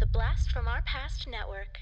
The Blast from Our Past Network.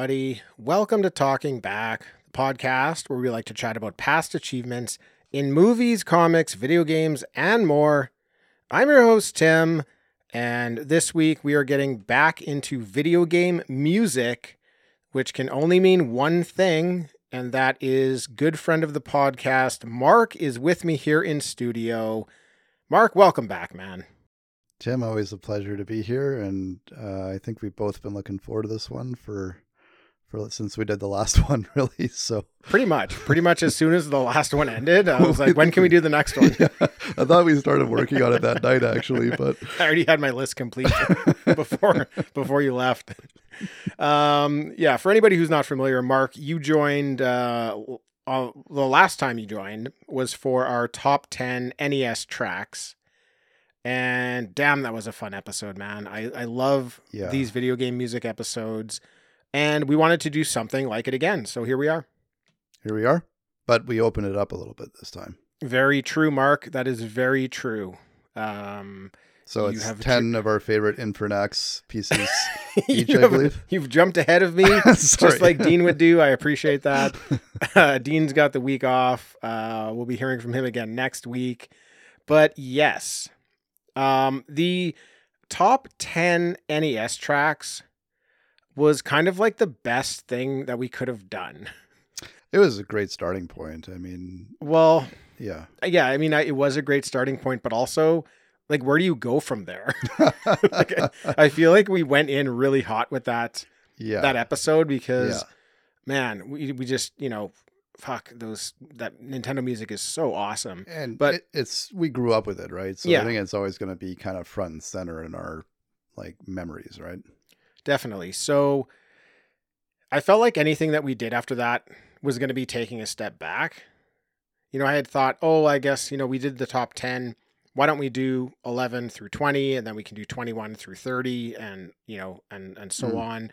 Everybody. Welcome to Talking Back, the podcast where we like to chat about past achievements in movies, comics, video games, and more. I'm your host, Tim, and this week we are getting back into video game music, which can only mean one thing, and that is good friend of the podcast, Mark, is with me here in studio. Mark, welcome back, man. Tim, always a pleasure to be here, and uh, I think we've both been looking forward to this one for for since we did the last one, really. So Pretty much, pretty much as soon as the last one ended, I was like, when can we do the next one? yeah, I thought we started working on it that night, actually, but I already had my list complete before before you left. Um, yeah, for anybody who's not familiar, Mark, you joined. Uh, uh, the last time you joined was for our top ten NES tracks, and damn, that was a fun episode, man. I I love Yeah. these video game music episodes, and we wanted to do something like it again. So here we are. here we are. But we open it up a little bit this time. Very true, Mark. That is very true. Um, So it's ten of our favorite Infernax pieces each, I believe. You've jumped ahead of me, Sorry. just like Dean would do. I appreciate that. Uh, Dean's got the week off. Uh, we'll be hearing from him again next week. But yes, um, the top 10 NES tracks was kind of like the best thing that we could have done. It was a great starting point. I mean, Well, yeah. yeah, I mean, I, it was a great starting point, but also, like, where do you go from there? like, I, I feel like we went in really hot with that yeah. that episode because Yeah. man, we we just you know, fuck those that Nintendo music is so awesome. and but- it, it's we grew up with it, right? So Yeah. I think it's always going to be kind of front and center in our like memories, right? Definitely. So I felt like anything that we did after that was going to be taking a step back. You know, I had thought, oh, I guess, you know, we did the top 10. Why don't we do 11 through 20 and then we can do 21 through 30 and, you know, and and so Mm. on.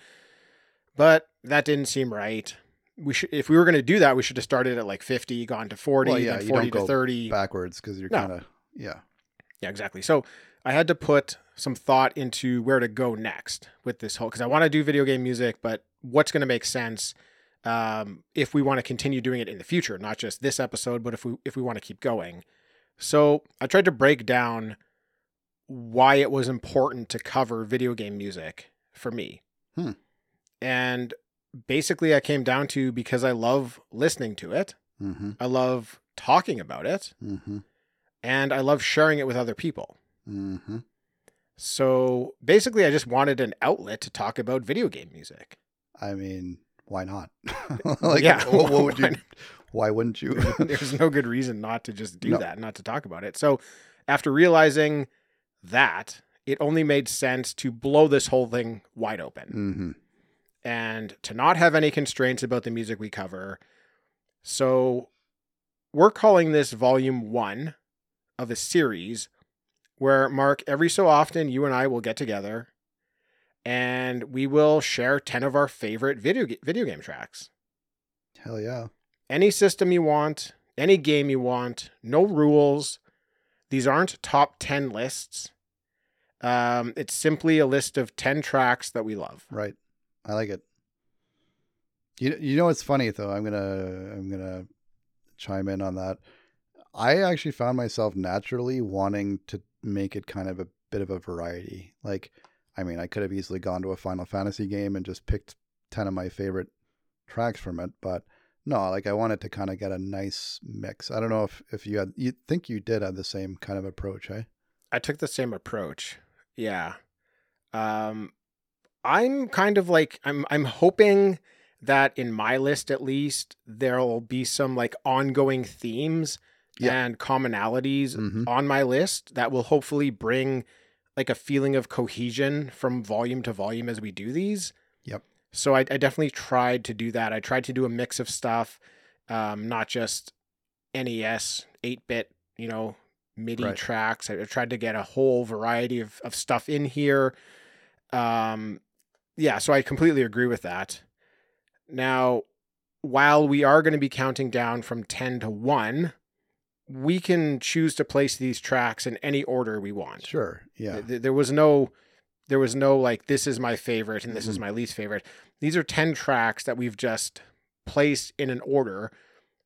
But that didn't seem right. We should if we were going to do that, we should have started at like 50, gone to 40, Well, yeah, then you 40 don't to go 30. Backwards because you're No. kind of yeah. Yeah, exactly. So I had to put some thought into where to go next with this whole because I want to do video game music, but what's going to make sense um, if we want to continue doing it in the future, not just this episode, but if we if we want to keep going. So I tried to break down why it was important to cover video game music for me, Hmm. and basically I came down to because I love listening to it, Mm-hmm. I love talking about it, Mm-hmm. and I love sharing it with other people. Mm-hmm. So basically, I just wanted an outlet to talk about video game music. I mean, why not? like, Yeah, what, what would why you? Why wouldn't you? There's no good reason not to just do No. that, not to talk about it. So after realizing that, it only made sense to blow this whole thing wide open mm-hmm. and to not have any constraints about the music we cover. So we're calling this volume one of a series where, Mark, every so often you and I will get together and we will share 10 of our favorite video, video game tracks. Hell yeah. Any system you want, any game you want, no rules. These aren't top 10 lists. Um, it's simply a list of 10 tracks that we love. Right. I like it. You you know what's funny though? I'm gonna I'm gonna chime in on that. I actually found myself naturally wanting to make it kind of a bit of a variety. Like, I mean, I could have easily gone to a Final Fantasy game and just picked ten of my favorite tracks from it, but no, like I wanted to kind of get a nice mix. I don't know if if you had you think you did have the same kind of approach, eh? I took the same approach. Yeah. Um I'm kind of like I'm I'm hoping that in my list at least there'll be some like ongoing themes Yeah. and commonalities Mhm. on my list that will hopefully bring like a feeling of cohesion from volume to volume as we do these. Yep. So I, I definitely tried to do that. I tried to do a mix of stuff, um, not just NES, 8 bit, you know, MIDI Right. tracks. I, I tried to get a whole variety of, of stuff in here. Um, yeah, so I completely agree with that. Now, while we are going to be counting down from 10 to 1, we can choose to place these tracks in any order we want. Sure. Yeah. Th- There was no there was no like this is my favorite and this is Mhm. my least favorite. These are 10 tracks that we've just placed in an order.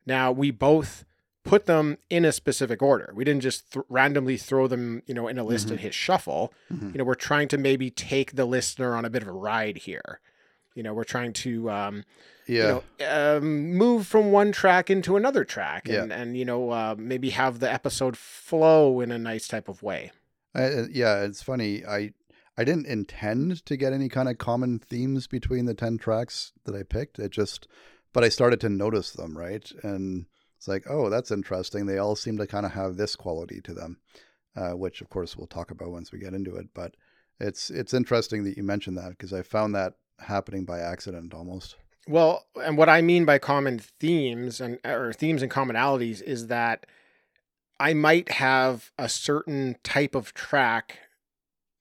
Now, we both put them in a specific order. We didn't just th- randomly throw them, you know, in a list Mhm. and hit shuffle. Mhm. You know, we're trying to maybe take the listener on a bit of a ride here. You know, we're trying to um, Yeah. you know, um, move from one track into another track Yeah. and, and you know, uh, maybe have the episode flow in a nice type of way. I, uh, yeah, it's funny. I I didn't intend to get any kind of common themes between the 10 tracks that I picked. It just but I started to notice them, right? And it's like, "Oh, that's interesting. They all seem to kind of have this quality to them." Uh, which of course we'll talk about once we get into it, but it's it's interesting that you mentioned that because I found that happening by accident almost. Well, and what I mean by common themes and or themes and commonalities is that I might have a certain type of track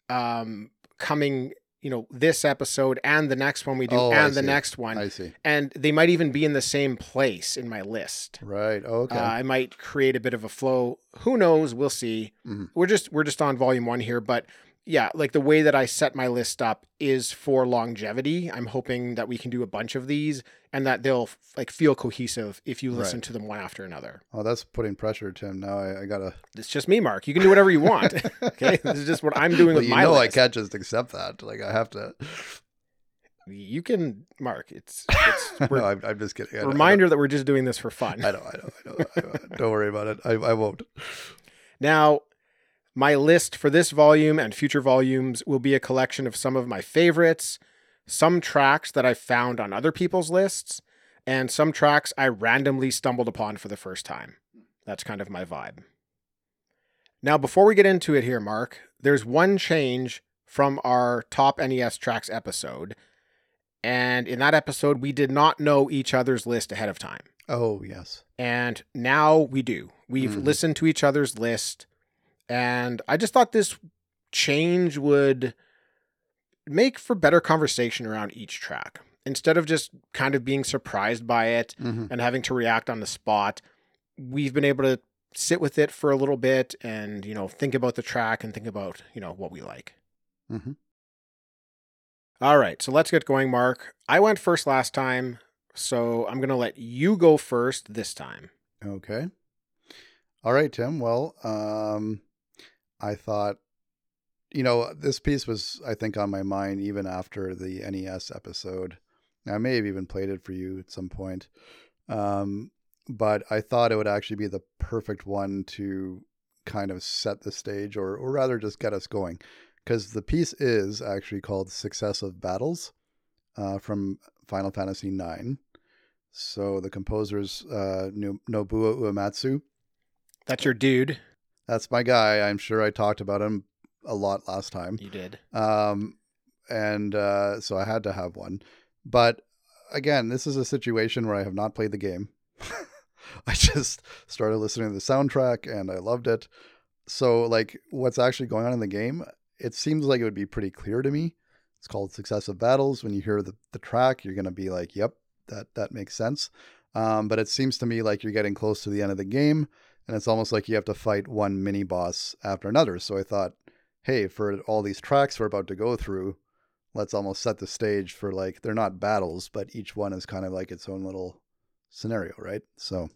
um coming, you know, this episode and the next one we do Oh, and the next one. I see. and they might even be in the same place in my list. Right. Okay. Uh, I might create a bit of a flow. Who knows? We'll see. Mhm. We're just we're just on volume one here, but yeah, like the way that I set my list up is for longevity. I'm hoping that we can do a bunch of these and that they'll like feel cohesive if you listen Right. to them one after another. oh, that's putting pressure, Tim. Now I, I gotta. It's just me, Mark. You can do whatever you want. okay, this is just what I'm doing Well, with you my know list. I can't just accept that. Like I have to. You can, Mark. It's, it's no, I'm, I'm just kidding. I know. reminder that we're just doing this for fun. I know, I know, I know. I know. Don't worry about it. I, I won't. Now, my list for this volume and future volumes will be a collection of some of my favorites, some tracks that I found on other people's lists, and some tracks I randomly stumbled upon for the first time. That's kind of my vibe. Now, before we get into it here, Mark, there's one change from our top NES tracks episode. And in that episode, we did not know each other's list ahead of time. Oh yes. And now we do. We've Mhm. listened to each other's list. And I just thought this change would make for better conversation around each track. Instead of just kind of being surprised by it hmm and having to react on the spot, we've been able to sit with it for a little bit and, you know, think about the track and think about, you know, what we like. hmm All right, so let's get going, Mark. I went first last time, so I'm going to let you go first this time. Okay. All right, Tim. Well, um, I thought, you know, this piece was, I think, on my mind even after the NES episode. I may have even played it for you at some point. Um, but I thought it would actually be the perfect one to kind of set the stage or, or rather just get us going. Because the piece is actually called Successive Battles uh, from Final Fantasy IX. So the composer's uh, Nobuo Uematsu. That's your dude. That's my guy. I'm sure I talked about him a lot last time. You did. Um, and uh, so I had to have one. But again, this is a situation where I have not played the game. I just started listening to the soundtrack and I loved it. So, like, what's actually going on in the game, it seems like it would be pretty clear to me. It's called Successive Battles. When you hear the, the track, you're going to be like, yep, that, that makes sense. Um, but it seems to me like you're getting close to the end of the game, and it's almost like you have to fight one mini boss after another. So I thought, hey, for all these tracks we're about to go through, let's almost set the stage for like they're not battles, but each one is kind of like its own little scenario, right? So,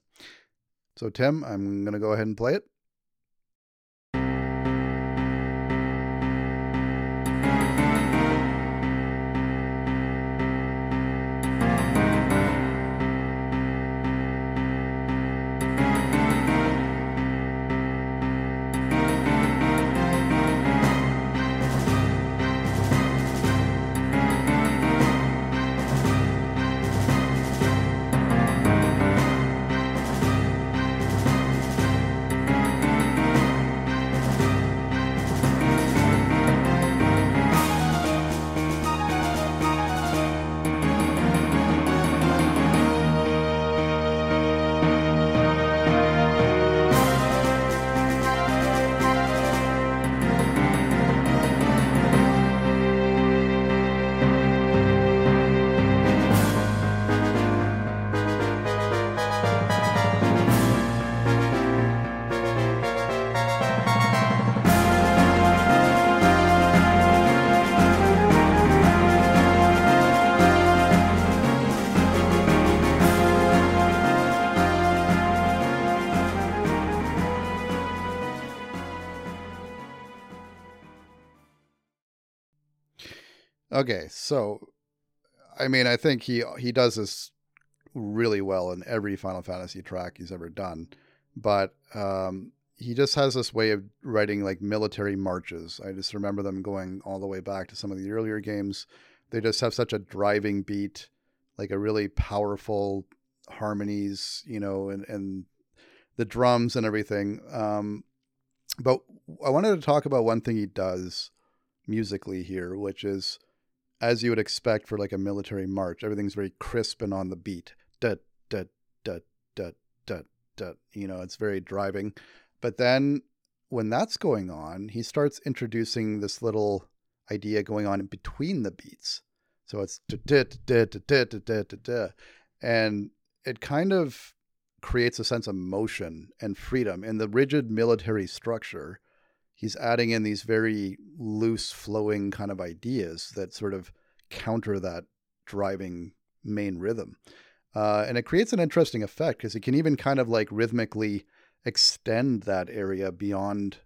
so Tim, I'm gonna go ahead and play it. Okay, so I mean, I think he he does this really well in every Final Fantasy track he's ever done, but um, he just has this way of writing like military marches. I just remember them going all the way back to some of the earlier games. They just have such a driving beat, like a really powerful harmonies, you know, and and the drums and everything. Um, but I wanted to talk about one thing he does musically here, which is as you would expect for like a military march. Everything's very crisp and on the beat. Dut, dut, dut, dut, dut, dut. You know, it's very driving. But then when that's going on, he starts introducing this little idea going on in between the beats. So it's and it kind of creates a sense of motion and freedom in the rigid military structure he's adding in these very loose flowing kind of ideas that sort of counter that driving main rhythm uh, and it creates an interesting effect because it can even kind of like rhythmically extend that area beyond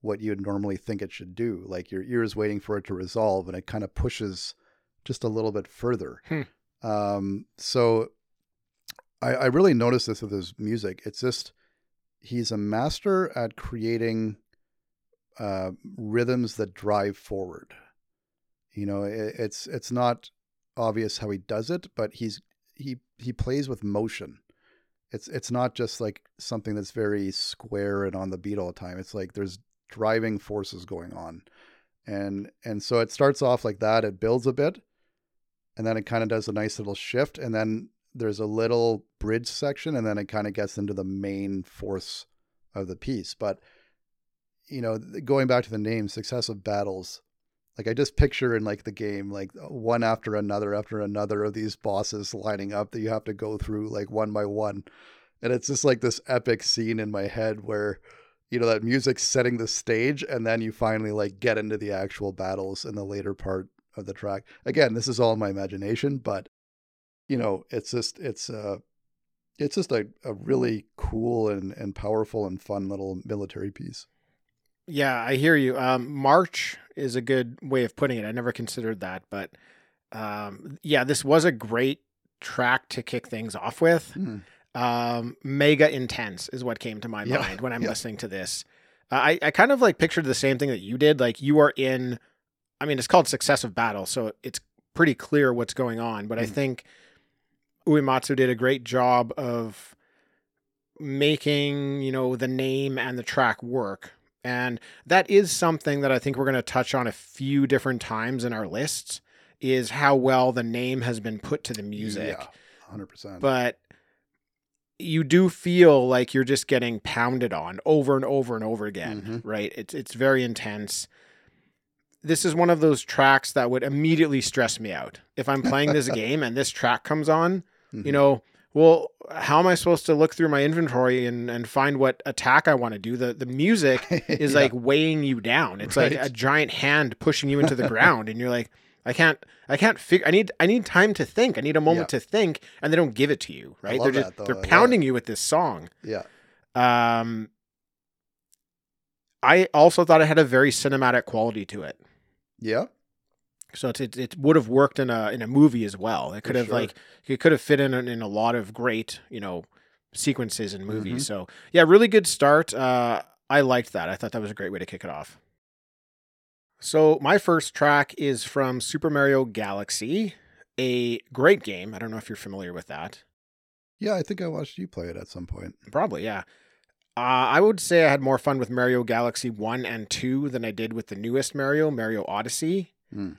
what you'd normally think it should do like your ear is waiting for it to resolve and it kind of pushes just a little bit further Hmm. um, so I, I really noticed this with his music. It's just he's a master at creating uh, rhythms that drive forward. You know, it, it's it's not obvious how he does it, but he's he he plays with motion. It's it's not just like something that's very square and on the beat all the time. It's like there's driving forces going on, and and so it starts off like that. It builds a bit, and then it kind of does a nice little shift, and then there's a little bridge section and then it kind of gets into the main force of the piece but you know going back to the name successive battles like i just picture in like the game like one after another after another of these bosses lining up that you have to go through like one by one and it's just like this epic scene in my head where you know that music's setting the stage and then you finally like get into the actual battles in the later part of the track again this is all my imagination but you know, it's just it's uh it's just a, a really cool and, and powerful and fun little military piece. Yeah, I hear you. Um, March is a good way of putting it. I never considered that, but um, yeah, this was a great track to kick things off with. Hmm. Um, mega intense is what came to my Yeah, mind when I'm yeah. listening to this. Uh, I I kind of like pictured the same thing that you did. Like you are in, I mean, it's called successive battle, so it's pretty clear what's going on. But I Mhm. think Uematsu did a great job of making you know the name and the track work and that is something that i think we're going to touch on a few different times in our lists is how well the name has been put to the music Yeah, hundred percent. but you do feel like you're just getting pounded on over and over and over again Mhm. right it's it's very intense this is one of those tracks that would immediately stress me out if i'm playing this game and this track comes on you Mhm. know well how am i supposed to look through my inventory and and find what attack i want to do? The the music is Yeah. like weighing you down. It's like a giant hand pushing you into the ground and you're like i can't i can't figure i need i need time to think. I need a moment to think and they don't give it to you right? they're just that. They're pounding you with this song. Yeah, um i also thought it had a very cinematic quality to it. Yeah, so it's, it, it would have worked in a in a movie as well. It could have sure. like it could have fit in in a lot of great you know sequences in movies. Mhm. So yeah, really good start. Uh, I liked that. I thought that was a great way to kick it off. So my first track is from Super Mario Galaxy, a great game. I don't know if you're familiar with that. yeah. I think I watched you play it at some point. Probably, yeah. Uh, I would say I had more fun with Mario Galaxy 1 and 2 than I did with the newest Mario, Mario Odyssey. Hmm.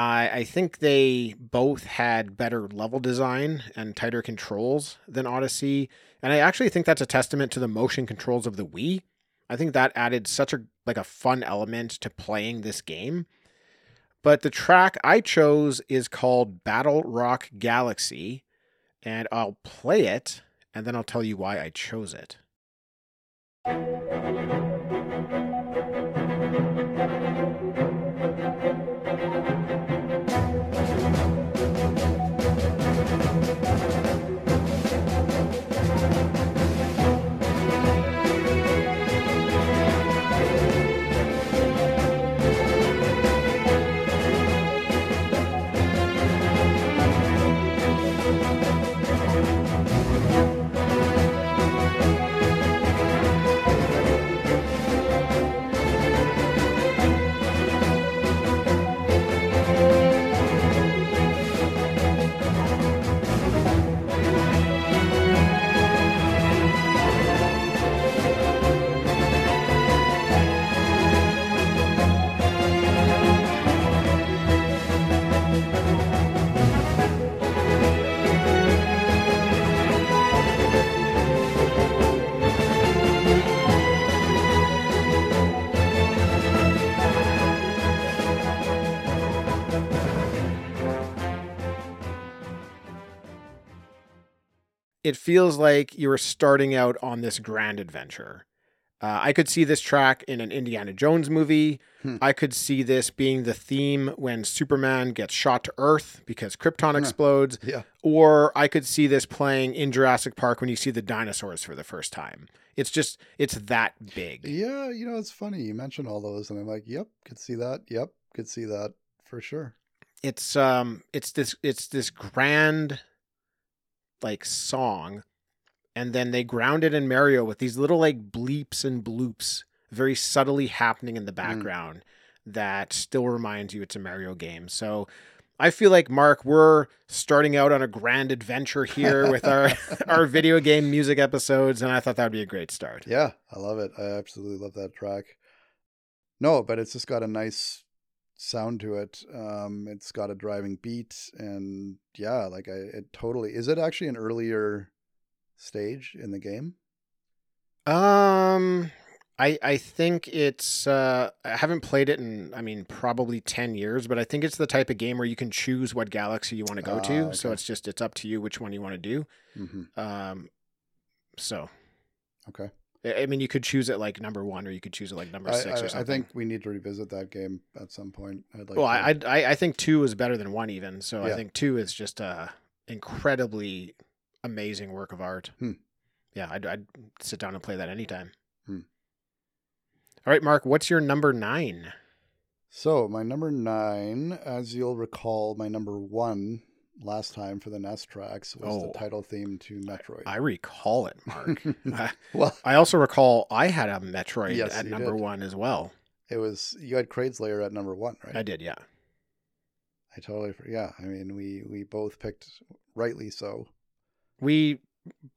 I I think they both had better level design and tighter controls than Odyssey. And I actually think that's a testament to the motion controls of the Wii. I think that added such a like a fun element to playing this game. But the track I chose is called Battle Rock Galaxy, and I'll play it and then I'll tell you why I chose it. It feels like you were starting out on this grand adventure. Uh, I could see this track in an Indiana Jones movie. Hmm. I could see this being the theme when Superman gets shot to Earth because Krypton explodes. Yeah. Or I could see this playing in Jurassic Park when you see the dinosaurs for the first time. It's just, it's that big. Yeah, you know, it's funny. You mentioned all those, and I'm like, yep, could see that. Yep, could see that for sure. It's um, it's this, it's this grand, like song, and then they ground it in Mario with these little like bleeps and bloops, very subtly happening in the mm. background that still reminds you it's a Mario game. So. I feel like Mark, we're starting out on a grand adventure here with our our video game music episodes, and I thought that would be a great start. Yeah, I love it. I absolutely love that track. No, but it's just got a nice sound to it. Um, it's got a driving beat, and yeah, like I, it totally is. It actually an earlier stage in the game. Um, I I think it's uh I haven't played it in I mean probably ten years, but I think it's the type of game where you can choose what galaxy you want to go Ah, to. So it's just it's up to you which one you want to do. hmm Um, so Okay, I I mean you could choose it like number one, or you could choose it like number six I, or something. I think we need to revisit that game at some point. I'd like. well. I, I I think two is better than one even. So I think two is just a incredibly amazing work of art. Hmm. Yeah, I'd, I'd sit down and play that anytime. Hmm. All right, Mark, what's your number nine? So my number nine, as you'll recall, my number one last time for the NES tracks was Oh. the title theme to Metroid. I recall it, Mark. Well, I also recall I had a Metroid Yes, at number did. one as well. it was you had Kraid's Lair at number one, right? I did, yeah. I totally yeah. I mean, we we both picked rightly so. We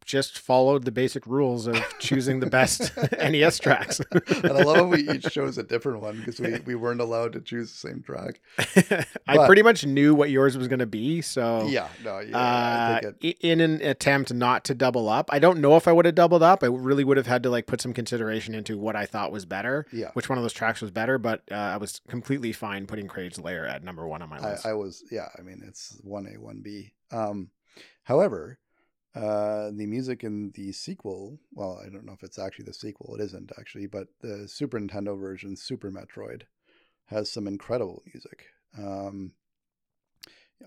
just followed the basic rules of choosing the best NES tracks. and I love how we each chose a different one because we, we weren't allowed to choose the same track. I But- pretty much knew what yours was going to be, so Yeah, no, yeah. Uh, think it, in an attempt not to double up. I don't know if I would have doubled up. I really would have had to like put some consideration into what I thought was better, yeah. which one of those tracks was better. But uh, I was completely fine putting Kraid's Lair at number one on my I, list. I was yeah. I mean, it's one A, one B. Um, however, uh, the music in the sequel. Well, I don't know if it's actually the sequel. It isn't actually, but the Super Nintendo version, Super Metroid, has some incredible music. Um,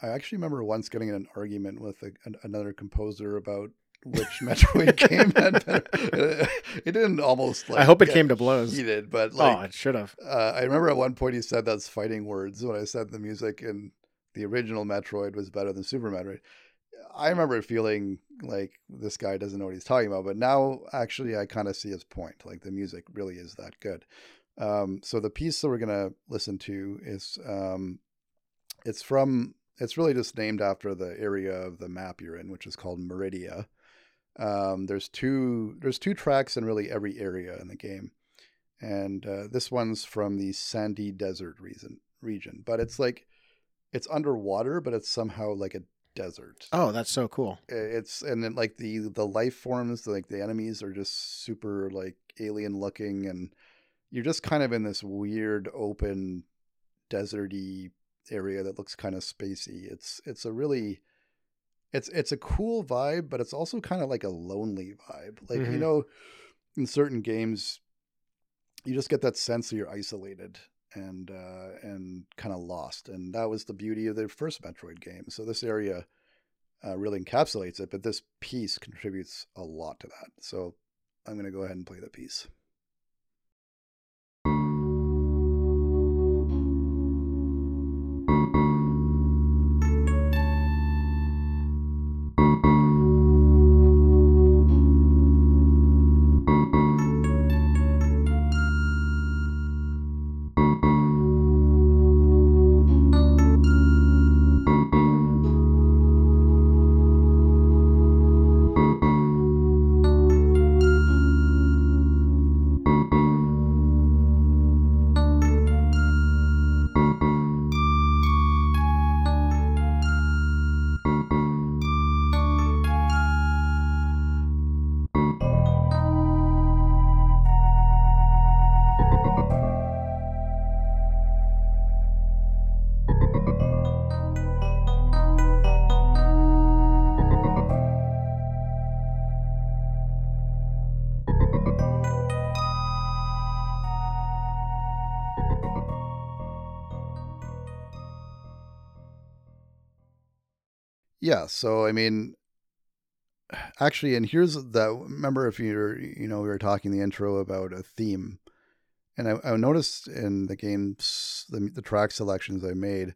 I actually remember once getting in an argument with a, an, another composer about which Metroid game had better. It didn't almost. Like, I hope it came to blows. He did, but like oh, it should have. uh, I remember at one point he said that's fighting words when I said the music in the original Metroid was better than Super Metroid. I remember feeling like this guy doesn't know what he's talking about, but now actually I kind of see his point. Like the music really is that good. Um, so the piece that we're gonna listen to is um, it's from it's really just named after the area of the map you're in, which is called Maridia. Um, there's two there's two tracks in really every area in the game and uh, this one's from the sandy desert region region but it's like it's underwater but it's somehow like a desert Oh, that's so cool. it's and then like the the life forms like the enemies are just super like alien looking and you're just kind of in this weird open deserty area that looks kind of spacey it's it's a really it's it's a cool vibe but it's also kind of like a lonely vibe like you Mhm. know in certain games you just get that sense that you're isolated and uh, and kind of lost. And that was the beauty of the first Metroid game. So this area uh, really encapsulates it, but this piece contributes a lot to that. So I'm going to go ahead and play the piece. So I mean, actually, and here's the remember if you're you know we were talking the intro about a theme, and I, I noticed in the games the the track selections I made,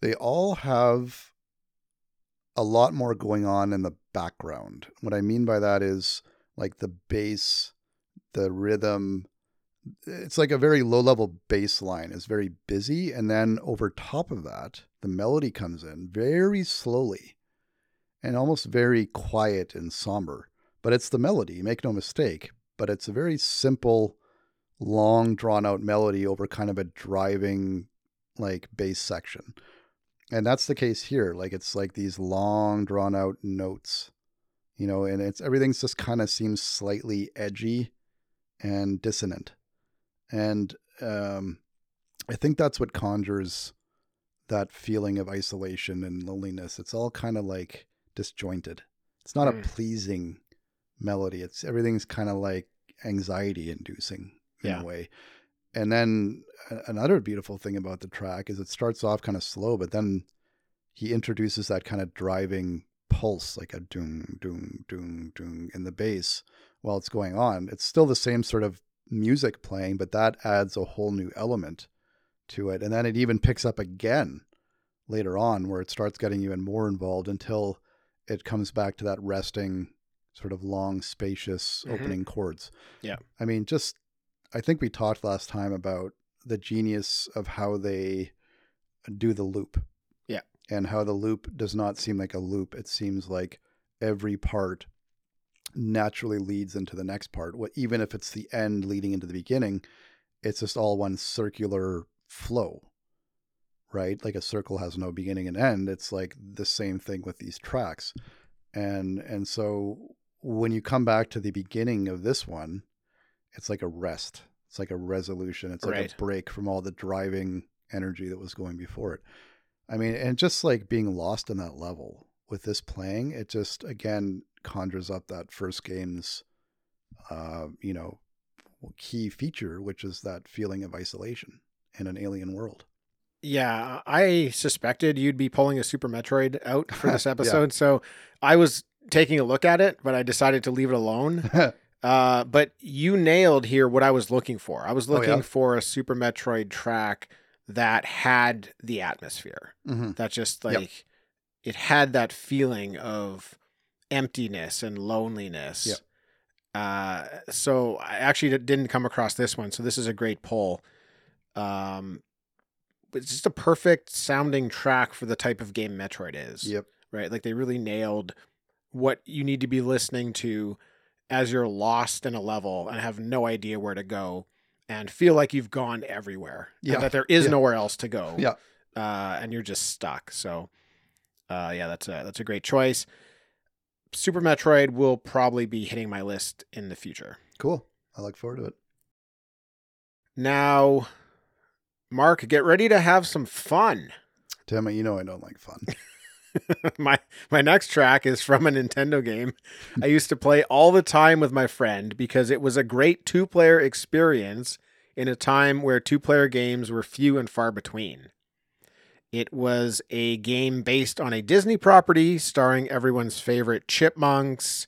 they all have a lot more going on in the background. What I mean by that is like the bass, the rhythm. It's like a very low level bass line is very busy, and then over top of that, the melody comes in very slowly and almost very quiet and somber. But it's the melody, make no mistake. But it's a very simple, long, drawn out melody over kind of a driving, like bass section. And that's the case here. Like it's like these long, drawn out notes, you know, and it's everything's just kind of seems slightly edgy and dissonant. And um, I think that's what conjures that feeling of isolation and loneliness. It's all kind of like disjointed. It's not Mm. a pleasing melody. It's everything's kind of like anxiety inducing in Yeah. a way. And then another beautiful thing about the track is it starts off kind of slow, but then he introduces that kind of driving pulse, like a doom, doom, doom, doom in the bass while it's going on. It's still the same sort of music playing, but that adds a whole new element to it. And then it even picks up again later on where it starts getting even more involved until it comes back to that resting, sort of long, spacious Mhm. opening chords. Yeah. I mean, just, I think we talked last time about the genius of how they do the loop. Yeah. And how the loop does not seem like a loop. It seems like every part naturally leads into the next part. What even if it's the end leading into the beginning, it's just all one circular flow. Right? Like a circle has no beginning and end. It's like the same thing with these tracks. And and so when you come back to the beginning of this one, it's like a rest. It's like a resolution. It's like Right. a break from all the driving energy that was going before it. I mean, and just like being lost in that level with this playing, it just again conjures up that first game's, uh, you know, key feature, which is that feeling of isolation in an alien world. Yeah, I suspected you'd be pulling a Super Metroid out for this Yeah. episode, so I was taking a look at it, but I decided to leave it alone. Uh, but you nailed here what I was looking for. I was Oh, looking yeah? for a Super Metroid track that had the atmosphere. hmm That just Yep. like it had that feeling of emptiness and loneliness. Yep. Uh, so I actually didn't come across this one, so this is a great pull. Um, it's just a perfect sounding track for the type of game Metroid is Yep. right? Like they really nailed what you need to be listening to as you're lost in a level and have no idea where to go and feel like you've gone everywhere. and Yeah. that there is Yeah. nowhere else to go. Yeah. Uh, and you're just stuck. So uh, yeah, that's a that's a great choice. Super Metroid will probably be hitting my list in the future. Cool. I look forward to it. Now, Mark, get ready to have some fun. Tim, you know I don't like fun. my my next track is from a Nintendo game I used to play all the time with my friend because it was a great two-player experience in a time where two-player games were few and far between. It was a game based on a Disney property starring everyone's favorite chipmunks.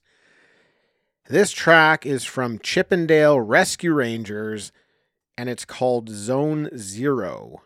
This track is from Chip 'n Dale Rescue Rangers and it's called Zone 0.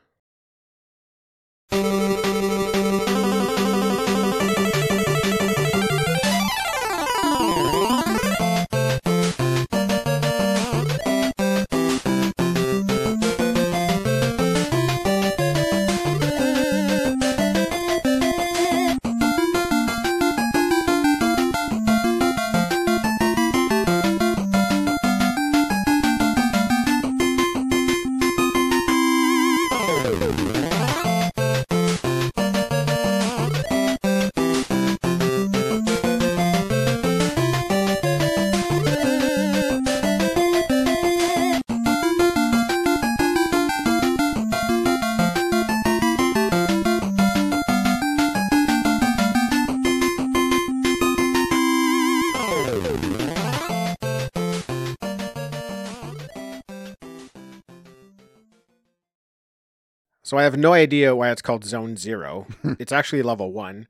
So I have no idea why it's called Zone Zero. it's actually level one.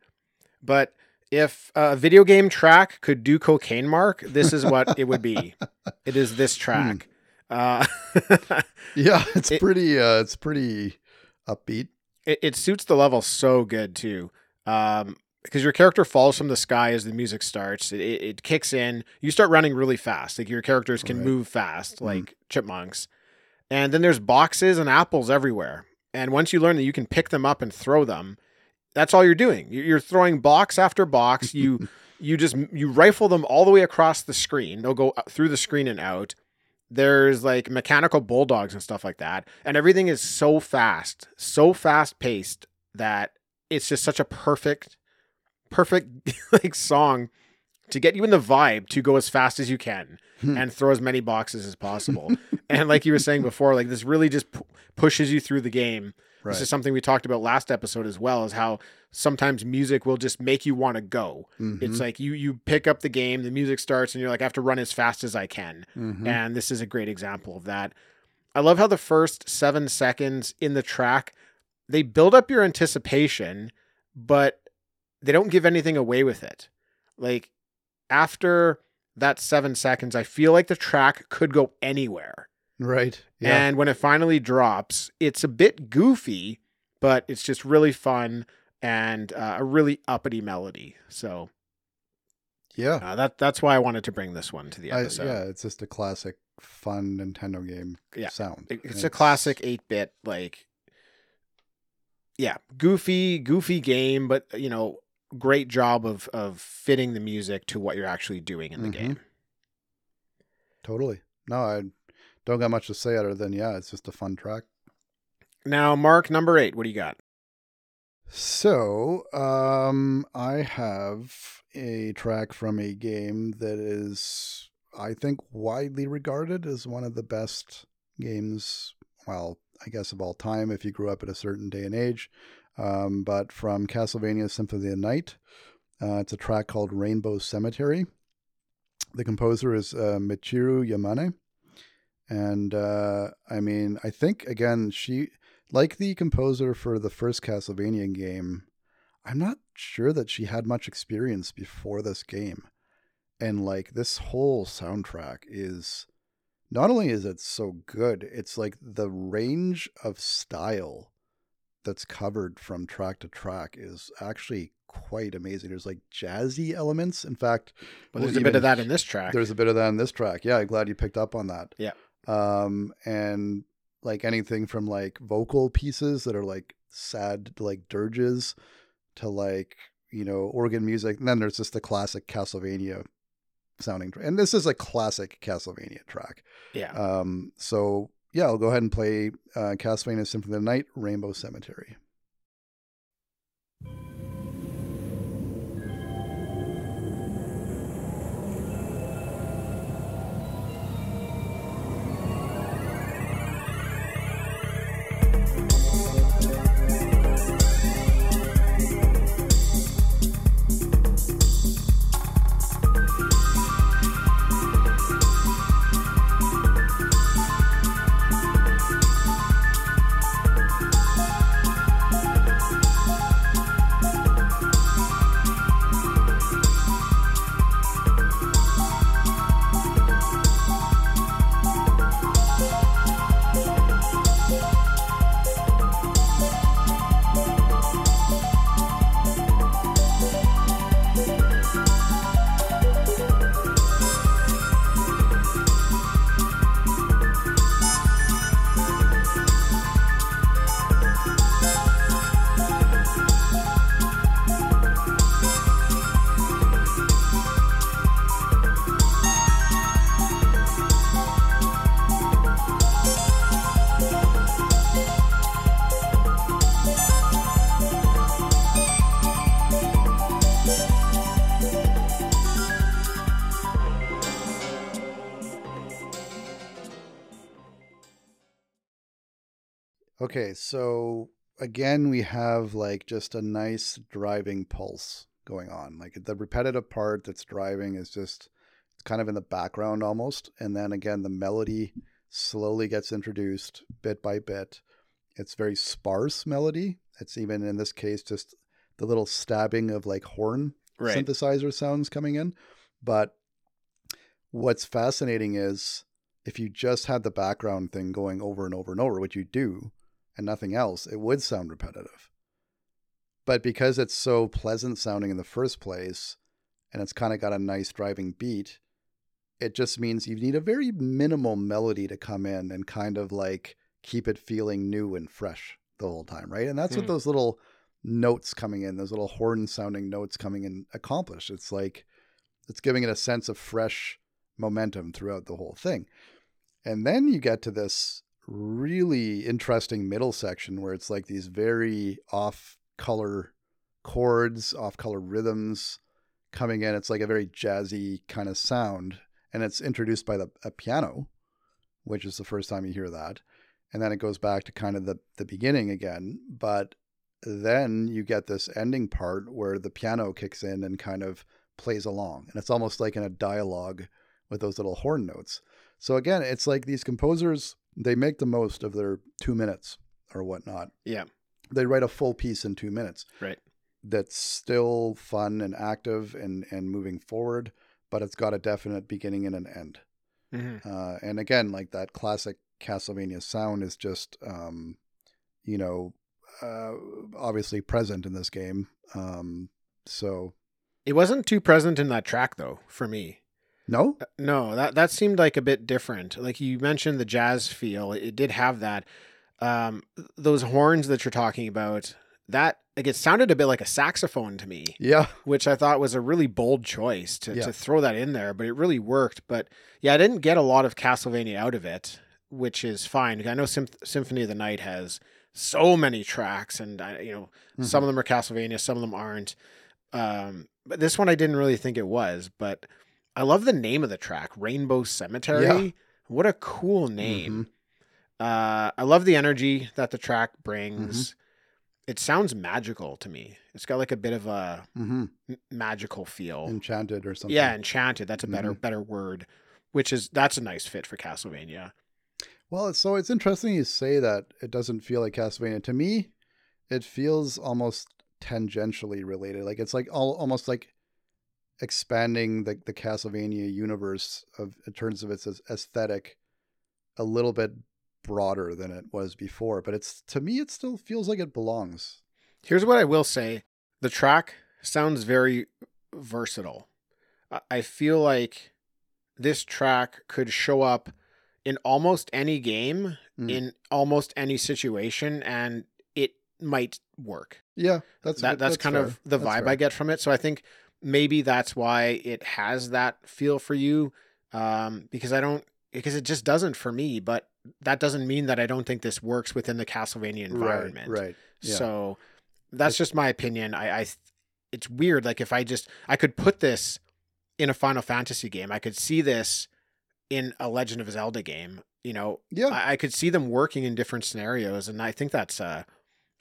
But if a video game track could do cocaine mark, this is what it would be. It is this track. Uh, Yeah, it's It- pretty. Uh, it's pretty upbeat. it, it suits the level so good too. Um, because your character falls from the sky as the music starts. It, it, it kicks in. You start running really fast. Like your characters can Right. move fast, Mhm. like chipmunks. And then there's boxes and apples everywhere. And once you learn that you can pick them up and throw them, that's all you're doing. You- You're throwing box after box. You you just you rifle them all the way across the screen. They'll go uh, through the screen and out. There's like mechanical bulldogs and stuff like that, and everything is so fast, so fast paced that it's just such a perfect, perfect like song to get you in the vibe to go as fast as you can Hmm. and throw as many boxes as possible. and like you were saying before, like this really just pu- pushes you through the game. Right. This is something we talked about last episode as well, is how sometimes music will just make you want to go. It's Mhm, like you you pick up the game, the music starts, and you're like, I have to run as fast as I can. mhm. And this is a great example of that. I love how the first seven seconds in the track, they build up your anticipation, but they don't give anything away with it. Like after that seven seconds, I feel like the track could go anywhere. right. Yeah. And when it finally drops, it's a bit goofy, but it's just really fun and uh, a really uppity melody. So yeah. uh, that that's why I wanted to bring this one to the I, episode. yeah. It's just a classic, fun Nintendo game Yeah. sound. It- It's a classic 8-bit like yeah, goofy goofy game, but you know, great job of of fitting the music to what you're actually doing in the Mhm. game. Totally. No, I don't got much to say other than yeah, it's just a fun track. Now, Mark number 8, what do you got? So, um, I have a track from a game that is, I think, widely regarded as one of the best games, well, I guess of all time if you grew up at a certain day and age. Um, but from Castlevania Symphony of the Night, uh, it's a track called Rainbow Cemetery. The composer is uh, Michiru Yamane. And uh, I mean, I think, again, she like the composer for the first Castlevania game, I'm not sure that she had much experience before this game. And like this whole soundtrack is not only is it so good, it's like the range of style that's covered from track to track is actually quite amazing. There's like jazzy elements. In fact, we'll there's a bit of that in this track. there's a bit of that in this track. Yeah, I'm glad you picked up on that. Yeah. Um, and like anything from like vocal pieces that are like sad, like dirges, to like you know organ music, and then there's just the classic Castlevania sounding. Tra- and this is a classic Castlevania track. yeah. Um, so yeah, I'll go ahead and play uh, Castlevania Symphony of the Night, Rainbow Cemetery. Okay, so again, we have like just a nice driving pulse going on. Like the repetitive part that's driving is just it's kind of in the background almost. And then again, the melody slowly gets introduced bit by bit. it's very sparse melody. It's even in this case just the little stabbing of like horn Right. synthesizer sounds coming in. But what's fascinating is if you just had the background thing going over and over and over, which you do, and nothing else, it would sound repetitive. But because it's so pleasant sounding in the first place, and it's kind of got a nice driving beat, it just means you need a very minimal melody to come in and kind of like keep it feeling new and fresh the whole time, right? And that's what Hmm. those little notes coming in, those little horn sounding notes coming in accomplish. It's like it's giving it a sense of fresh momentum throughout the whole thing. And then you get to this really interesting middle section where it's like these very off color chords, off color rhythms coming in. It's like a very jazzy kind of sound. And it's introduced by the a piano, which is the first time you hear that. And then it goes back to kind of the, the beginning again. But then you get this ending part where the piano kicks in and kind of plays along. And it's almost like in a dialogue with those little horn notes. So again, it's like these composers, they make the most of their two minutes or whatnot. Yeah. They write a full piece in two minutes Right. that's still fun and active and, and moving forward, but it's got a definite beginning and an end. Mhm. Uh, and again, like that classic Castlevania sound is just, um, you know, uh, obviously present in this game. Um, so It wasn't too present in that track though, for me. No, No, that that seemed like a bit different. Like you mentioned the jazz feel, it did have that. Um, those horns that you're talking about, that like it sounded a bit like a saxophone to me, yeah, which I thought was a really bold choice to, Yeah. to throw that in there, but it really worked. But yeah, I didn't get a lot of Castlevania out of it, which is fine. I know Symph- Symphony of the Night has so many tracks, and I, you know some of them are Castlevania, some of them aren't. Um, but this one I didn't really think it was, but I love the name of the track, Rainbow Cemetery. Yeah. What a cool name. Uh, I love the energy that the track brings. It sounds magical to me. It's got like a bit of a hmm m- magical feel. enchanted or something. yeah, enchanted. That's a better Mm-hmm. better word. Which is that's a nice fit for Castlevania. Well, it's, so it's interesting you say that it doesn't feel like Castlevania. To me, it feels almost tangentially related. Like it's like all, almost like expanding the, the Castlevania universe of in terms of its aesthetic a little bit broader than it was before. But it's to me, it still feels like it belongs. Here's what I will say: the track sounds very versatile. I- feel like this track could show up in almost any game, Mm. in almost any situation, and it might work. Yeah, that's that, that's, kind of the That's vibe fair. I get from it. So I think maybe that's why it has that feel for you, um, because I don't because it just doesn't for me. But that doesn't mean that I don't think this works within the Castlevania environment. Right, right. Yeah. So that's just my opinion. I, I, it's weird. Like if I just, I could put this in a Final Fantasy game. I could see this in a Legend of Zelda game. You know, yeah, I, I could see them working in different scenarios, and I think that's a,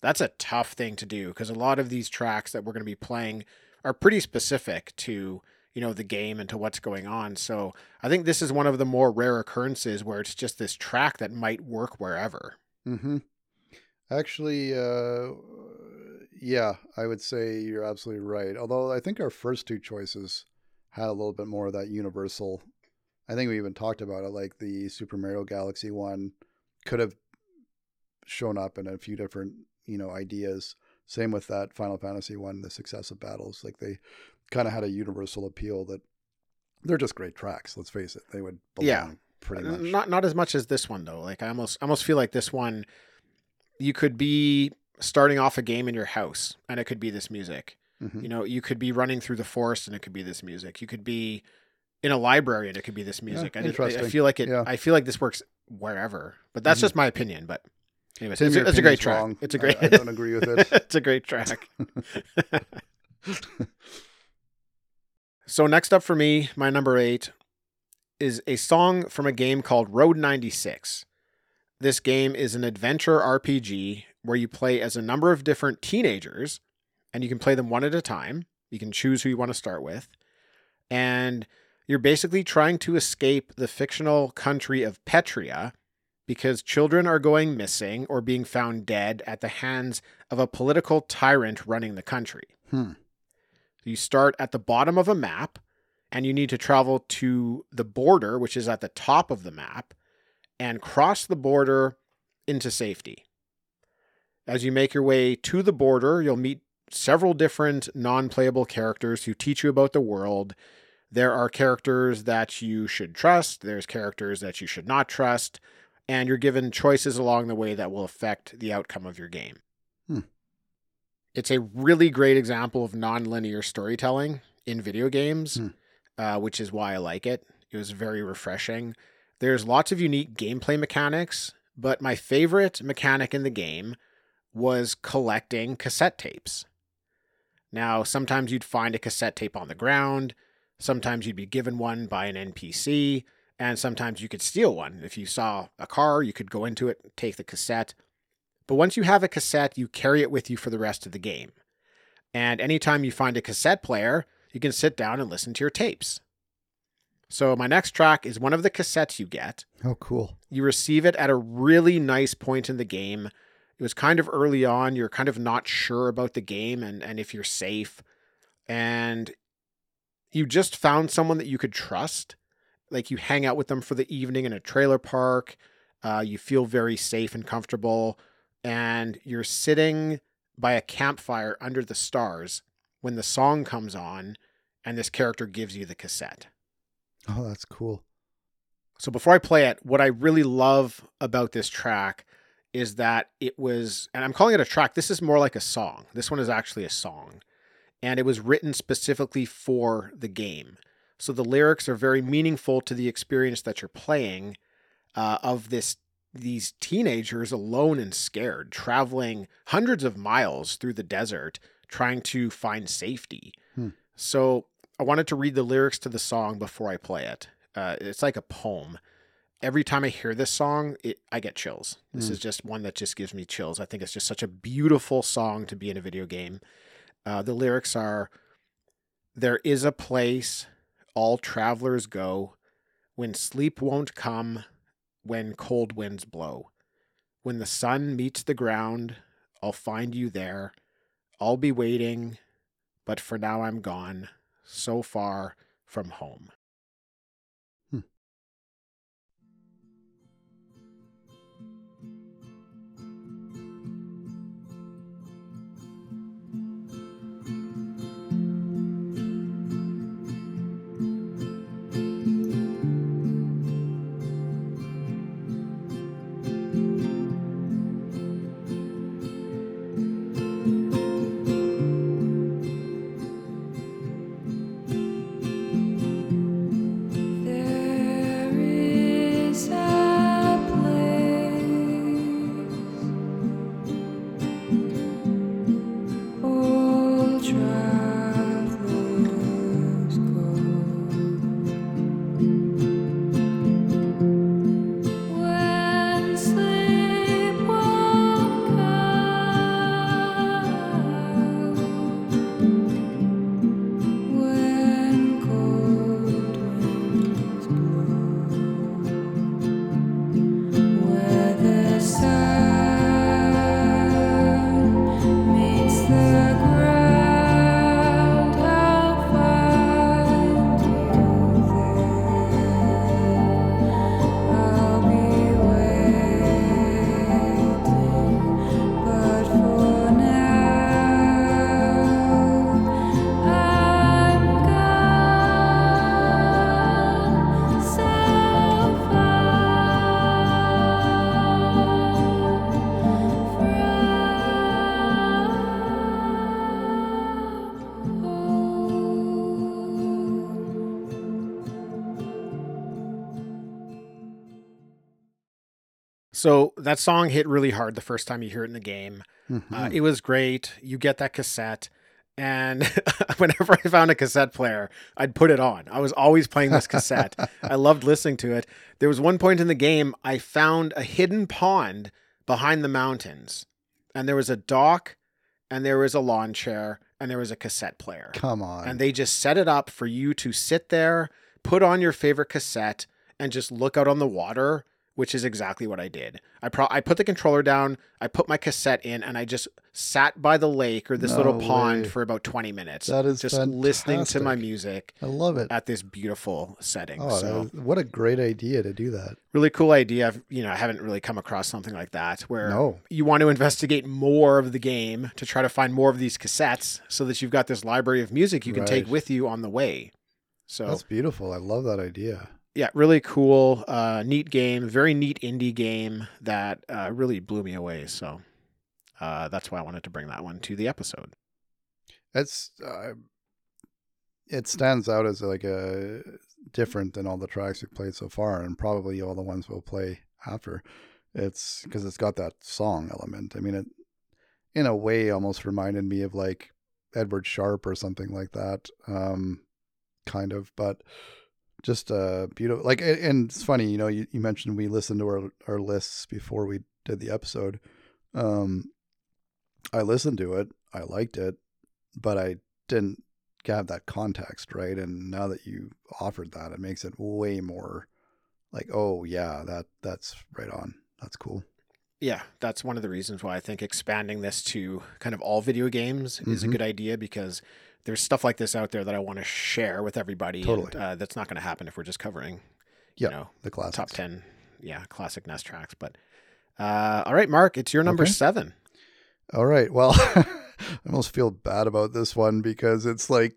that's a tough thing to do because a lot of these tracks that we're going to be playing are pretty specific to you know the game and to what's going on. So I think this is one of the more rare occurrences where it's just this track that might work wherever. Mm-hmm. Actually, uh, yeah, I would say you're absolutely right. Although I think our first two choices had a little bit more of that universal. I think we even talked about it, like the Super Mario Galaxy one could have shown up in a few different, you know, ideas. Same with that Final Fantasy one, the successive battles. Like they kind of had a universal appeal that they're just great tracks. Let's face it, they would belong Yeah. pretty much. Not not as much as this one though. Like I almost almost feel like this one you could be starting off a game in your house and it could be this music. Mhm. You know, you could be running through the forest and it could be this music. You could be in a library and it could be this music. I, just, I- feel like it Yeah. I feel like this works wherever. But that's Mhm. just my opinion, but anyways, it's, it's a great track. wrong. It's a I- great I don't agree with it. it's a great track. so next up for me, my number 8 is a song from a game called Road 96. This game is an adventure RPG where you play as a number of different teenagers and you can play them one at a time. You can choose who you want to start with. And you're basically trying to escape the fictional country of Petria because children are going missing or being found dead at the hands of a political tyrant running the country. Hmm. You start at the bottom of a map and you need to travel to the border, which is at the top of the map, and cross the border into safety. As you make your way to the border, you'll meet several different non playable characters who teach you about the world. There are characters that you should trust, there's characters that you should not trust, and you're given choices along the way that will affect the outcome of your game. Hmm. It's a really great example of non-linear storytelling in video games, Hmm. uh, which is why I like it. It was very refreshing. There's lots of unique gameplay mechanics, but my favorite mechanic in the game was collecting cassette tapes. Now, sometimes you'd find a cassette tape on the ground, sometimes you'd be given one by an NPC, and sometimes you could steal one. If you saw a car, you could go into it, take the cassette. But once you have a cassette, you carry it with you for the rest of the game. And anytime you find a cassette player, you can sit down and listen to your tapes. So, my next track is one of the cassettes you get. Oh, cool. You receive it at a really nice point in the game. It was kind of early on. You're kind of not sure about the game and, and if you're safe. And you just found someone that you could trust. Like you hang out with them for the evening in a trailer park. Uh, you feel very safe and comfortable. And you're sitting by a campfire under the stars when the song comes on and this character gives you the cassette. Oh, that's cool. So before I play it, what I really love about this track is that it was, and I'm calling it a track. This is more like a song. This one is actually a song. And it was written specifically for the game. So the lyrics are very meaningful to the experience that you're playing uh, of this these teenagers alone and scared, traveling hundreds of miles through the desert trying to find safety. Hmm. So I wanted to read the lyrics to the song before I play it. Uh, it's like a poem. Every time I hear this song, it, I get chills. This Mm. is just one that just gives me chills. I think it's just such a beautiful song to be in a video game. Uh, the lyrics are There is a place all travelers go when sleep won't come, when cold winds blow. When the sun meets the ground, I'll find you there. I'll be waiting, but for now I'm gone, so far from home. So that song hit really hard the first time you hear it in the game. Uh, Mhm. it was great. You get that cassette. And whenever I found a cassette player, I'd put it on. I was always playing this cassette. I loved listening to it. There was one point in the game I found a hidden pond behind the mountains. And there was a dock, and there was a lawn chair, and there was a cassette player. Come on. And they just set it up for you to sit there, put on your favorite cassette, and just look out on the water which is exactly what I did. I pro- I put the controller down, I put my cassette in, and I just sat by the lake or this little No pond for about 20 minutes. That is just listening to my music I love it. at this beautiful setting. Oh, so is- what a great idea to do that. really cool idea. I've, you know, I haven't really come across something like that where No. you want to investigate more of the game to try to find more of these cassettes so that you've got this library of music you can take with you on the way. So That's beautiful. I love that idea. Yeah, really cool, uh, neat game, very neat indie game that uh, really blew me away. So uh, that's why I wanted to bring that one to the episode. It's uh, it stands out as like a different than all the tracks we've played so far, and probably all the ones we'll play after. It's because it's got that song element. I mean, it in a way almost reminded me of like Edward Sharpe or something like that, um, kind of. But just uh, beautiful. Like, and it's funny, you know, you, you mentioned we listened to our our lists before we did the episode. Um, I listened to it. I liked it, but I didn't have that context, right? And now that you offered that, it makes it way more like, oh yeah, that that's right on. That's cool. Yeah, that's one of the reasons why I think expanding this to kind of all video games is a Mhm. good idea because there's stuff like this out there that I want to share with everybody. Totally. And, uh, that's not going to happen if we're just covering, Yeah, you know, The classics. top 10, yeah, classic NES tracks. But uh, all right, Mark, it's your number Okay. seven. All right. Well, I almost feel bad about this one because it's like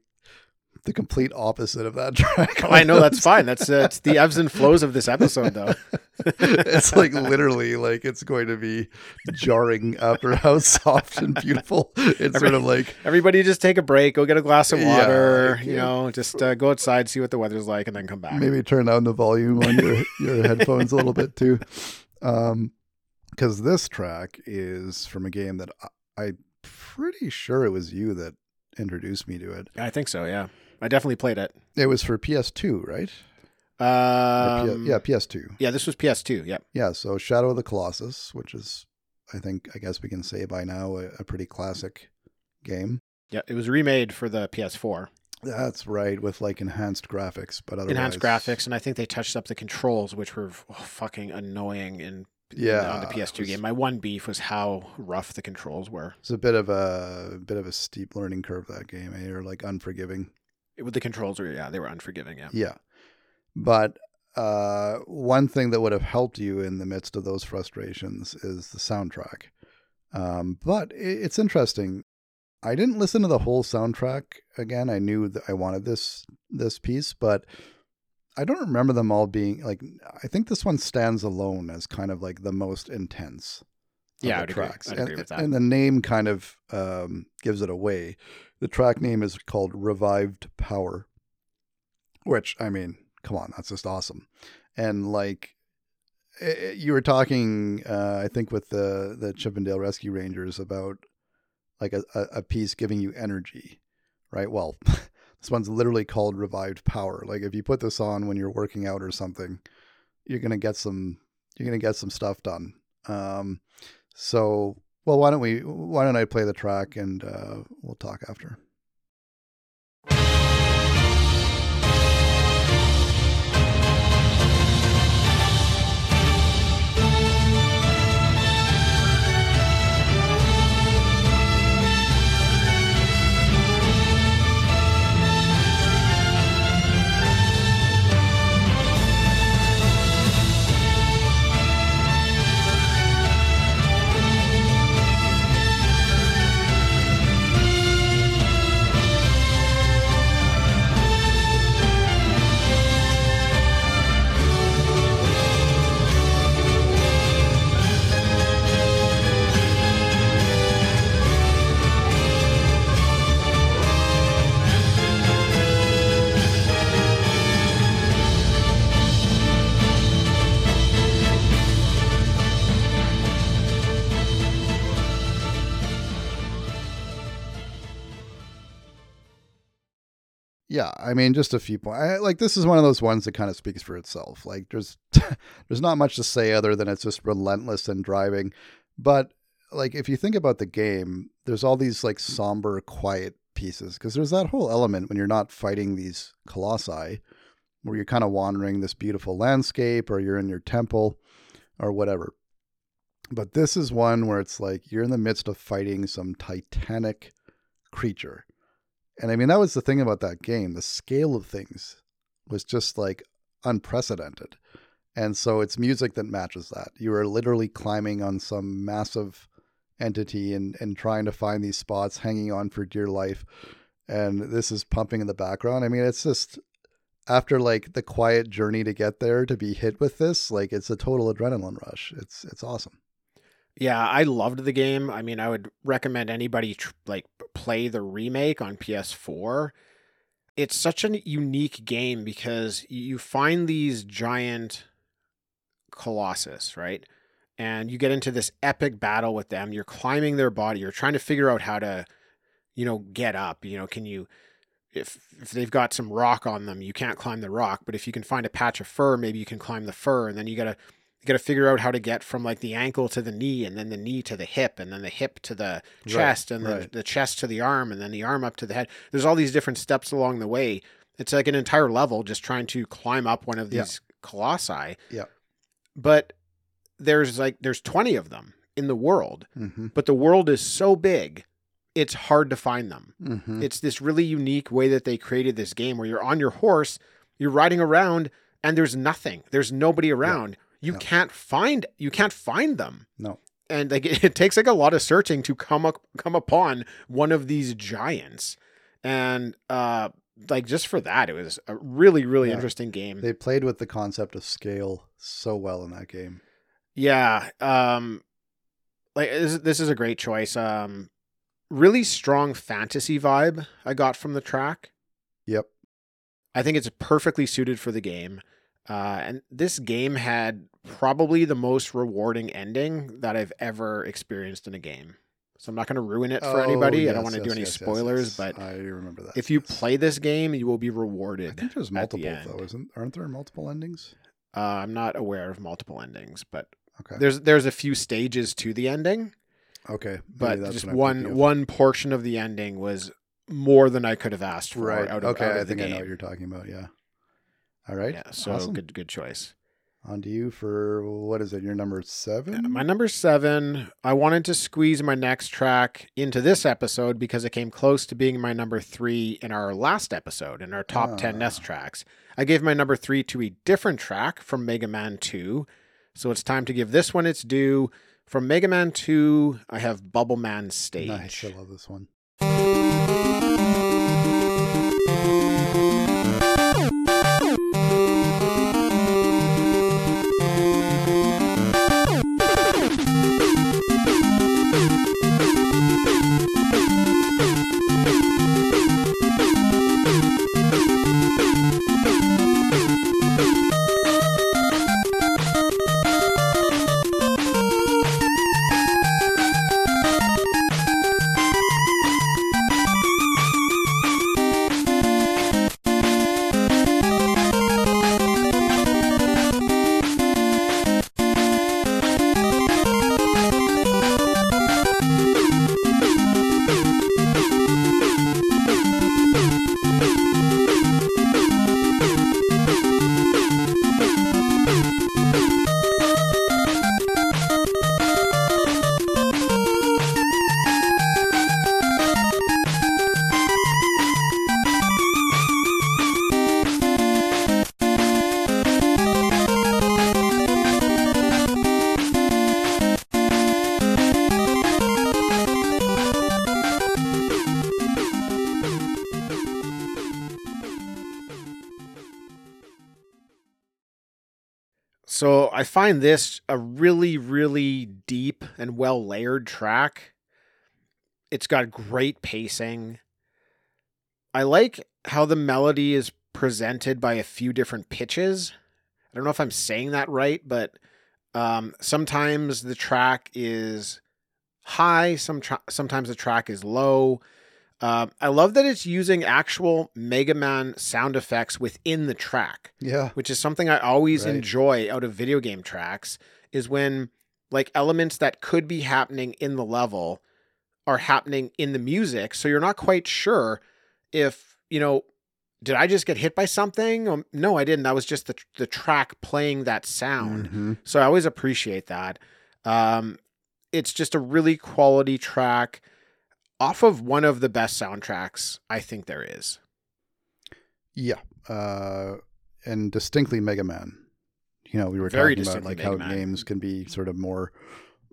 the complete opposite of that track. Oh, I know that's fine. That's uh, it's the ebbs and flows of this episode, though. it's like literally like it's going to be jarring after how soft and beautiful it's sort of like Everybody, just take a break, go get a glass of water. like, you know, just uh, go outside, see what the weather's like, and then come back. maybe turn down the volume on your your headphones a little bit too um because this track is from a game that I, i'm pretty sure it was you that introduced me to it I think so. Yeah, I definitely played it. it was for ps2 right Um, P- yeah ps2 yeah. This was PS2. Yep. yeah so shadow of the colossus which is i think i guess we can say by now a, a pretty classic game Yeah, it was remade for the PS4. that's right with like enhanced graphics but otherwise Enhanced graphics, and I think they touched up the controls, which were oh, fucking annoying in Yeah, on the PS2 was- game. My one beef was how rough the controls were. it's a bit of a, bit of a steep learning curve that game eh? or like unforgiving It, with the controls were yeah, they were unforgiving. Yeah. Yeah. But uh, one thing that would have helped you in the midst of those frustrations is the soundtrack. Um, but it's interesting. I didn't listen to the whole soundtrack again. I knew that I wanted this this piece, but I don't remember them all being like. I think this one stands alone as kind of like the most intense. Yeah, the tracks. And, agree with that. and the name kind of um, gives it away. The track name is called Revived Power, which I mean, come on, that's just awesome. And like eh, eh, you were talking, uh, I think with the the Chip 'n Dale Rescue Rangers about like a, a, a piece giving you energy, right? Well, this one's literally called Revived Power. Like if you put this on when you're working out or something, you're gonna get some you're gonna get some stuff done. Um, so well, why don't we? Why don't I play the track and uh, we'll talk after. Yeah, I mean, just a few points. Like this is one of those ones that kind of speaks for itself. Like there's there's not much to say other than it's just relentless and driving. But like if you think about the game, there's all these like somber, quiet pieces because there's that whole element when you're not fighting these colossi, where you're kind of wandering this beautiful landscape or you're in your temple. or whatever. But this is one where it's like you're in the midst of fighting some titanic creature. And I mean, that was the thing about that game. The scale of things was just like unprecedented. And so it's music that matches that. You are literally climbing on some massive entity and, and trying to find these spots, hanging on for dear life. And this is pumping in the background. I mean, it's just after like the quiet journey to get there to be hit with this, like it's a total adrenaline rush. It's it's awesome. Yeah, I loved the game. I mean, I would recommend anybody tr- like play the remake on PS4. It's such a unique game because you find these giant colossus, right? And you get into this epic battle with them. You're climbing their body. You're trying to figure out how to, you know, get up. You know, can you if if they've got some rock on them, you can't climb the rock, but if you can find a patch of fur, maybe you can climb the fur and then you got to got to figure out how to get from like the ankle to the knee and then the knee to the hip and then the hip to the chest and then right. the chest to the arm and then the arm up to the head. There's all these different steps along the way. It's like an entire level just trying to climb up one of Yeah. these colossi. Yeah. But there's like there's 20 of them in the world, Mm-hmm. but the world is so big, it's hard to find them. Mm-hmm. It's this really unique way that they created this game where you're on your horse, you're riding around, and there's nothing. There's nobody around. You Yeah. can't find you can't find them. No. And like it, takes like a lot of searching to come up come upon one of these giants. And uh like just for that, it was a really, really Yeah. interesting game. They played with the concept of scale so well in that game. Yeah. Um like this, this is a great choice. Um really strong fantasy vibe I got from the track. Yep. I think it's perfectly suited for the game. Uh, and this game had probably the most rewarding ending that I've ever experienced in a game. So I'm not going to ruin it for Oh, anybody. I don't want to do any yes, yes, spoilers, yes. but I remember that. if you yes. play this game, you will be rewarded. I think there's the multiple end. though, isn't? Aren't there multiple endings? Uh, I'm not aware of multiple endings, but Okay. there's there's a few stages to the ending. okay. Maybe But that's just one one portion of the ending was more than I could have asked for. Right. Out of, okay. out I the think I know what you're talking about. Yeah. All right. Yeah. So awesome. good good choice. On to you for what is it? Your number seven? Yeah, My number seven, I wanted to squeeze my next track into this episode because it came close to being my number three in our last episode, in our top 10 Ah. NES tracks. I gave my number three to a different track from Mega Man 2. So it's time to give this one its due. From Mega Man 2, I have Bubble Man Stage. Nice. I love this one. I find this a really, really deep and well layered track. It's got great pacing. I like how the melody is presented by a few different pitches. I don't know if I'm saying that right, but um, sometimes the track is high, some tra- sometimes the track is low. Um, I love that it's using actual Mega Man sound effects within the track Yeah. which is something I always Right. enjoy out of video game tracks, is when like elements that could be happening in the level are happening in the music. So you're not quite sure if, you know, did I just get hit by something? Um, no, I didn't. That was just the the track playing that sound. Mhm. So I always appreciate that. Um, it's just a really quality track off of one of the best soundtracks I think there is. Yeah, uh, and distinctly Mega Man. You know, we were Very talking about like how Man. games can be sort of more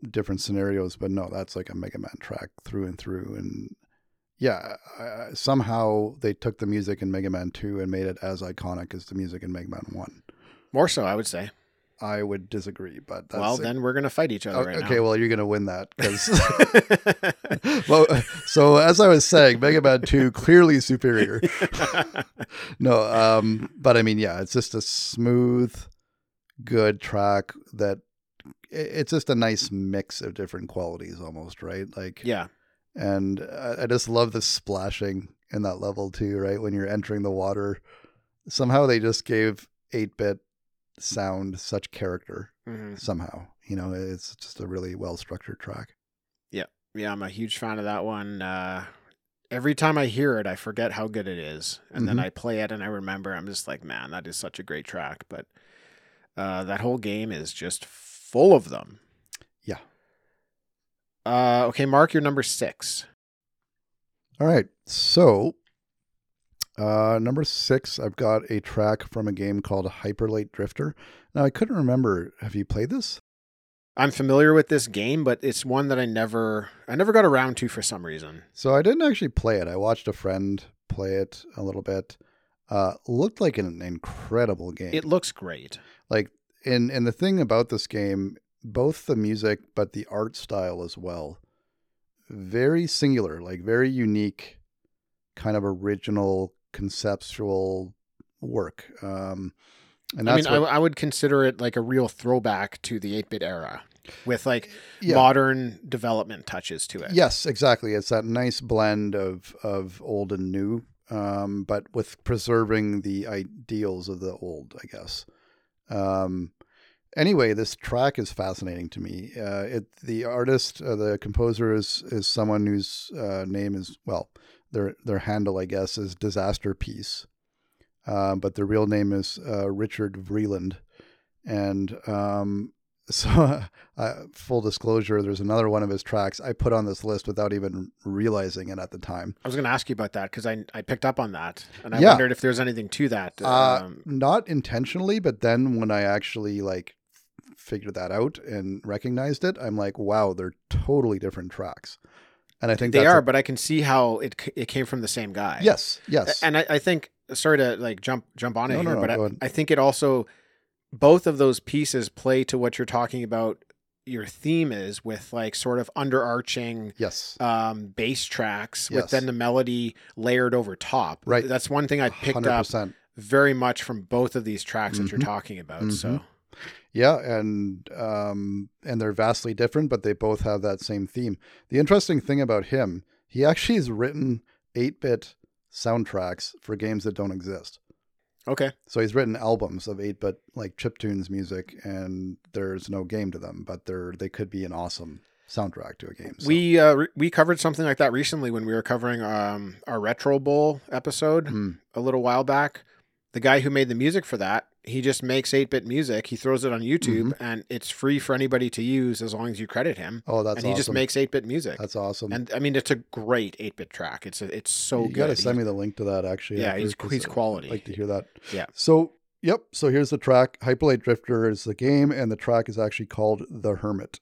different scenarios, but no, that's like a Mega Man track through and through. And yeah, uh, somehow they took the music in Mega Man Two and made it as iconic as the music in Mega Man One. More so, I would say. I would disagree, but that's well, then we're gonna fight each other Oh, right okay, well, you're gonna win that because. well, so as I was saying, Mega Man Two clearly superior. no, um, but I mean, yeah, it's just a smooth, good track that it's just a nice mix of different qualities, almost right. Like, yeah, and I, I just love the splashing in that level too, right? When you're entering the water, somehow they just gave eight bit sound such character. Mhm. Somehow, you know, it's just a really well structured track. yeah. Yeah. I'm a huge fan of that one. Uh, every time I hear it, I forget how good it is, and then Mhm. I play it and I remember. I'm just like, man, that is such a great track. But uh, that whole game is just full of them. Yeah. Uh, okay, Mark, you're number six. All right. So, uh, number six, I've got a track from a game called Hyperlight Drifter. Now, I couldn't remember. Have you played this? I'm familiar with this game, but it's one that I never, I never got around to for some reason. So, I didn't actually play it. I watched a friend play it a little bit. Uh, looked like an incredible game. It looks great. like, and and the thing about this game, both the music but the art style as well, very singular, like very unique, kind of original conceptual work. Um, and I mean, I, what- I would consider it like a real throwback to the 8-bit era, with like yeah. modern development touches to it. Yes, exactly. It's that nice blend of of old and new, um, but with preserving the ideals of the old, I guess. Um, anyway, this track is fascinating to me. Uh, it the artist, uh, the composer is is someone whose uh, name is well, their their handle, I guess, is Disasterpeace, um, but their real name is uh, Richard Vreeland, and um, so uh, full disclosure, there's another one of his tracks I put on this list without even realizing it at the time. I was going to ask you about that because I, I picked up on that and I Yeah. wondered if there's anything to that. Uh, Um, not intentionally, but then when I actually like figured that out and recognized it, I'm like, wow, they're totally different tracks. And I think they are, a- but I can see how it it came from the same guy. yes, yes, and I, I think sorry to like jump jump on it No, no, here, no, but I. I think it also both of those pieces play to what you're talking about. Your theme is with like sort of underarching yes, um, bass tracks with Yes. then the melody layered over top. Right. That's one thing I picked hundred up very much from both of these tracks that you're Mhm. talking about. So Yeah, and um, and they're vastly different, but they both have that same theme. The interesting thing about him, he actually has written eight bit soundtracks for games that don't exist. okay, So he's written albums of 8-bit like chiptunes music and there's no game to them, but they're they could be an awesome soundtrack to a game. So, we uh, re- we covered something like that recently when we were covering um, our Retro Bowl episode Hmm. a little while back. The guy who made the music for that, he just makes 8-bit music. He throws it on YouTube Mm-hmm. and it's free for anybody to use as long as you credit him. Oh, that's and he awesome. just makes 8-bit music. That's awesome. and I mean, it's a great 8-bit track. It's a, it's so you good. got to send He- me the link to that actually. Yeah, he's- he's I'd quality. like to hear that. Yeah. So, yep, so here's the track. Hyperlight Drifter is the game and the track is actually called The Hermit.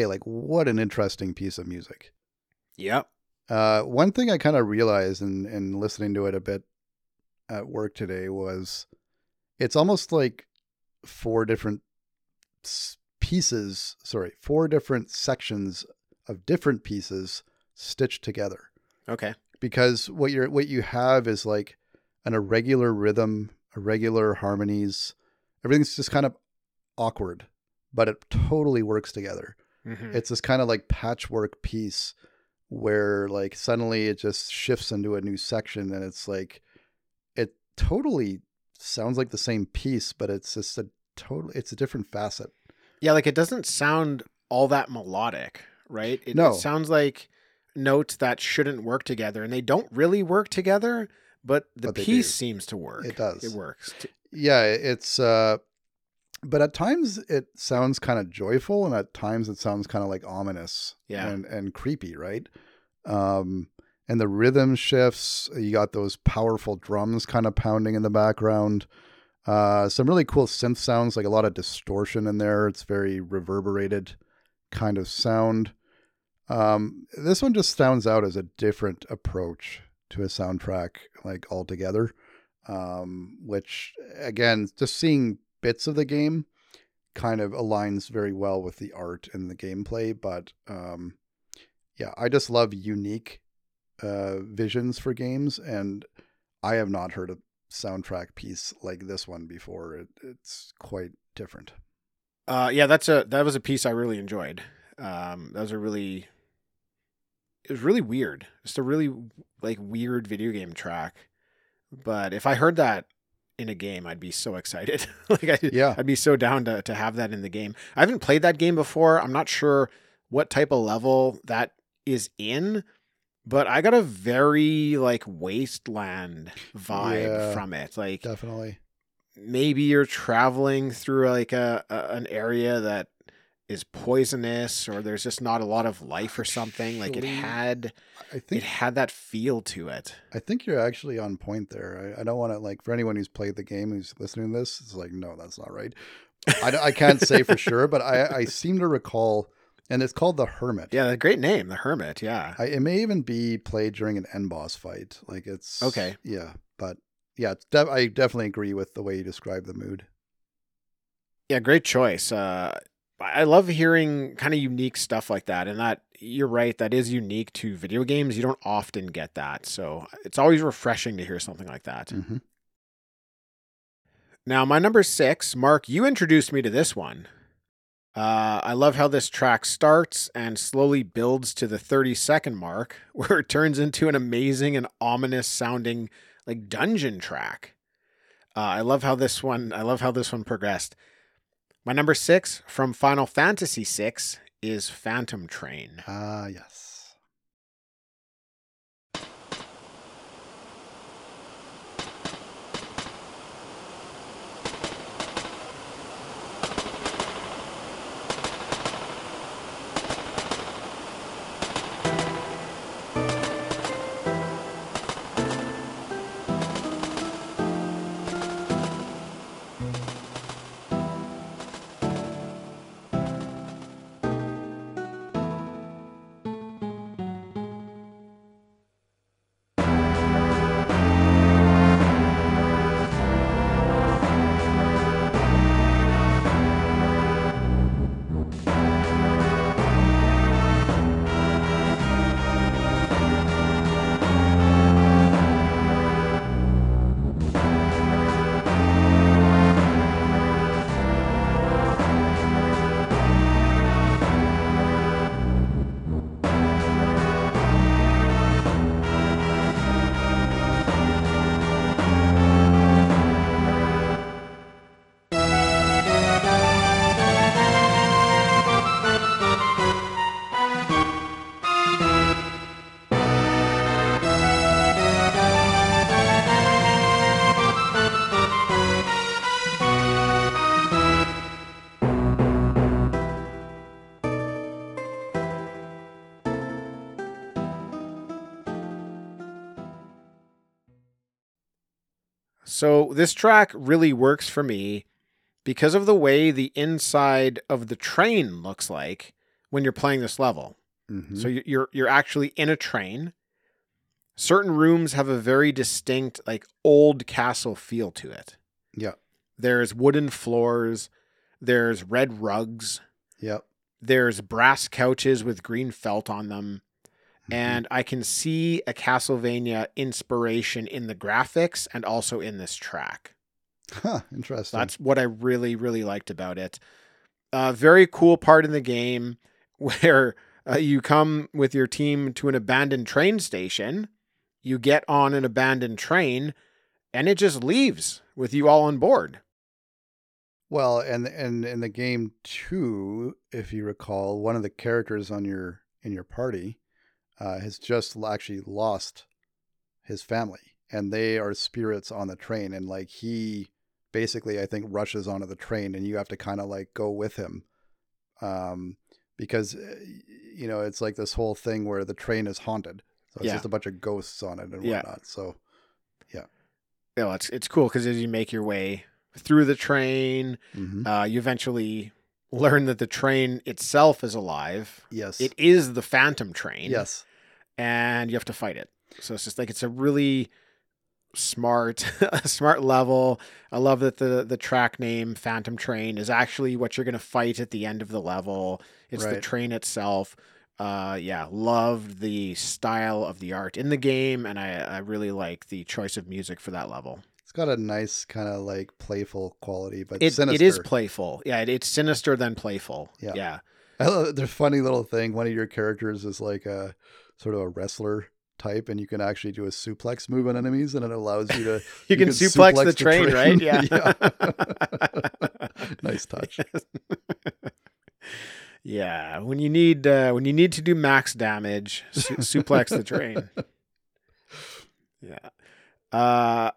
Okay, like what an interesting piece of music. Yep. Uh, one thing I kind of realized in, in listening to it a bit at work today was it's almost like four different pieces, sorry, four different sections of different pieces stitched together. Okay. Because what you're what you have is like an irregular rhythm, irregular harmonies. Everything's just kind of awkward, but it totally works together Mhm. it's this kind of like patchwork piece where like suddenly it just shifts into a new section and it's like it totally sounds like the same piece but it's just a total it's a different facet Yeah, like it doesn't sound all that melodic, right? It, No. it sounds like notes that shouldn't work together, and they don't really work together. But the But piece do. seems to work. It does. It works. Yeah it's uh but at times it sounds kind of joyful and at times it sounds kind of like ominous Yeah. and and creepy right? Um and the rhythm shifts you got those powerful drums kind of pounding in the background. Uh some really cool synth sounds like a lot of distortion in there. It's very reverberated kind of sound. Um this one just stands out as a different approach to a soundtrack like altogether. Um, which again, just seeing bits of the game kind of aligns very well with the art and the gameplay. But um, yeah, I just love unique uh, visions for games, and I have not heard a soundtrack piece like this one before. It, it's quite different. Uh, yeah, that's a that was a piece I really enjoyed. Um, that was a really it was really weird. Just a really like weird video game track. But if I heard that in a game, I'd be so excited. like I, Yeah. I'd be so down to to have that in the game. I haven't played that game before. I'm not sure what type of level that is in, but I got a very like wasteland vibe Yeah. from it. Like Definitely. maybe you're traveling through like a, a an area that is poisonous or there's just not a lot of life or something like it had I think, it had that feel to it I think you're actually on point there. I, I don't want to like for anyone who's played the game who's listening to this, it's like no, that's not right. I, I can't say for sure, but I, I seem to recall, and it's called the Hermit. yeah a great name the hermit yeah I, it may even be played during an end boss fight. Like it's Okay. Yeah, but yeah, it's def- I definitely agree with the way you describe the mood. yeah great choice uh i love hearing kind of unique stuff like that and that you're right that is unique to video games you don't often get that so it's always refreshing to hear something like that hmm Now, my number six, Mark, you introduced me to this one. Uh, I love how this track starts and slowly builds to the 30 second mark, where it turns into an amazing and ominous sounding like dungeon track. Uh, I love how this one. I love how this one progressed. My number six from Final Fantasy VI is Phantom Train. Ah, yes. So this track really works for me because of the way the inside of the train looks like when you're playing this level. Mhm. So you- you're you're actually in a train. Certain rooms have a very distinct like old castle feel to it. yeah, There's wooden floors, there's red rugs, yep. there's brass couches with green felt on them. And I can see a Castlevania inspiration in the graphics and also in this track. Huh, interesting. That's what I really, really liked about it. A very cool part in the game where uh, you come with your team to an abandoned train station, you get on an abandoned train, and it just leaves with you all on board. Well, and and in the game too, if you recall, one of the characters on your in your party uh, has just actually lost his family, and they are spirits on the train, and like he basically, I think, rushes onto the train, and you have to kind of like go with him, um, because uh, you know it's like this whole thing where the train is haunted, so it's Yeah. just a bunch of ghosts on it and Yeah. whatnot. So You know, it's it's cool because as you make your way through the train, mhm. uh, you eventually learn that the train itself is alive. yes, It is the Phantom Train. yes, and you have to fight it. So it's just like it's a really smart, smart level. I love that the the track name Phantom Train is actually what you're going to fight at the end of the level. It's the train itself. Uh, yeah, loved the style of the art in the game, and I, I really like the choice of music for that level. It's got a nice kind of like playful quality, but It, sinister. it is playful. Yeah, it, it's sinister than playful. Yeah. yeah. I love the funny little thing. One of your characters is like a sort of a wrestler type, and you can actually do a suplex move on enemies, and it allows you to. You, can, suplex, the train, right? Yeah. Yeah. Nice touch. yeah, when you need uh, when you need to do max damage, su- suplex the train. Yeah. Uh,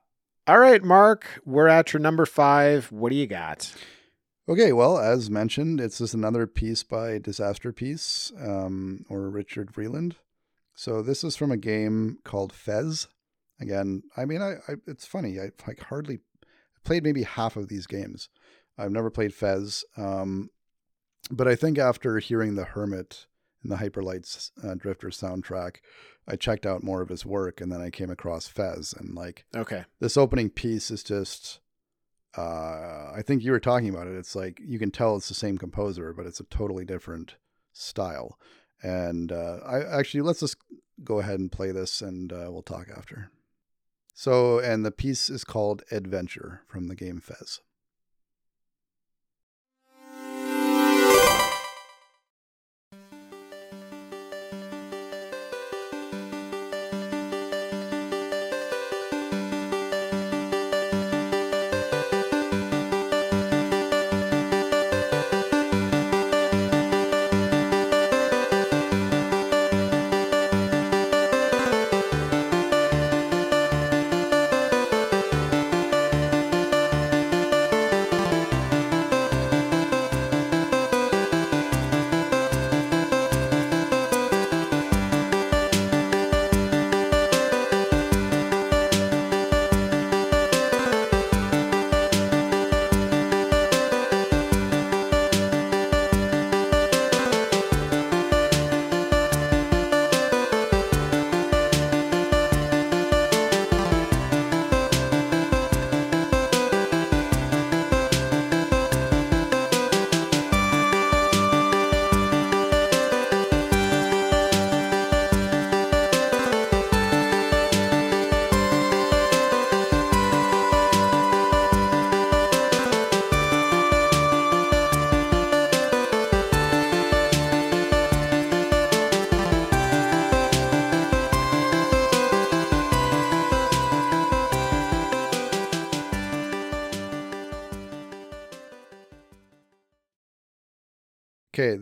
all right, Mark, we're at your number five. What do you got? Okay, well, as mentioned, it's just another piece by Disasterpeace um, or Richard Vreeland. So this is from a game called Fez. Again, I mean, I, I it's funny. I like hardly played maybe half of these games. I've never played Fez, um, but I think after hearing the Hermit and the Hyperlights uh, Drifter soundtrack, I checked out more of his work, and then I came across Fez, and like Okay. this opening piece is just uh I think you were talking about it. It's like you can tell it's the same composer, but it's a totally different style. And uh I actually let's just go ahead and play this and uh, we'll talk after. So and the piece is called Adventure from the game Fez.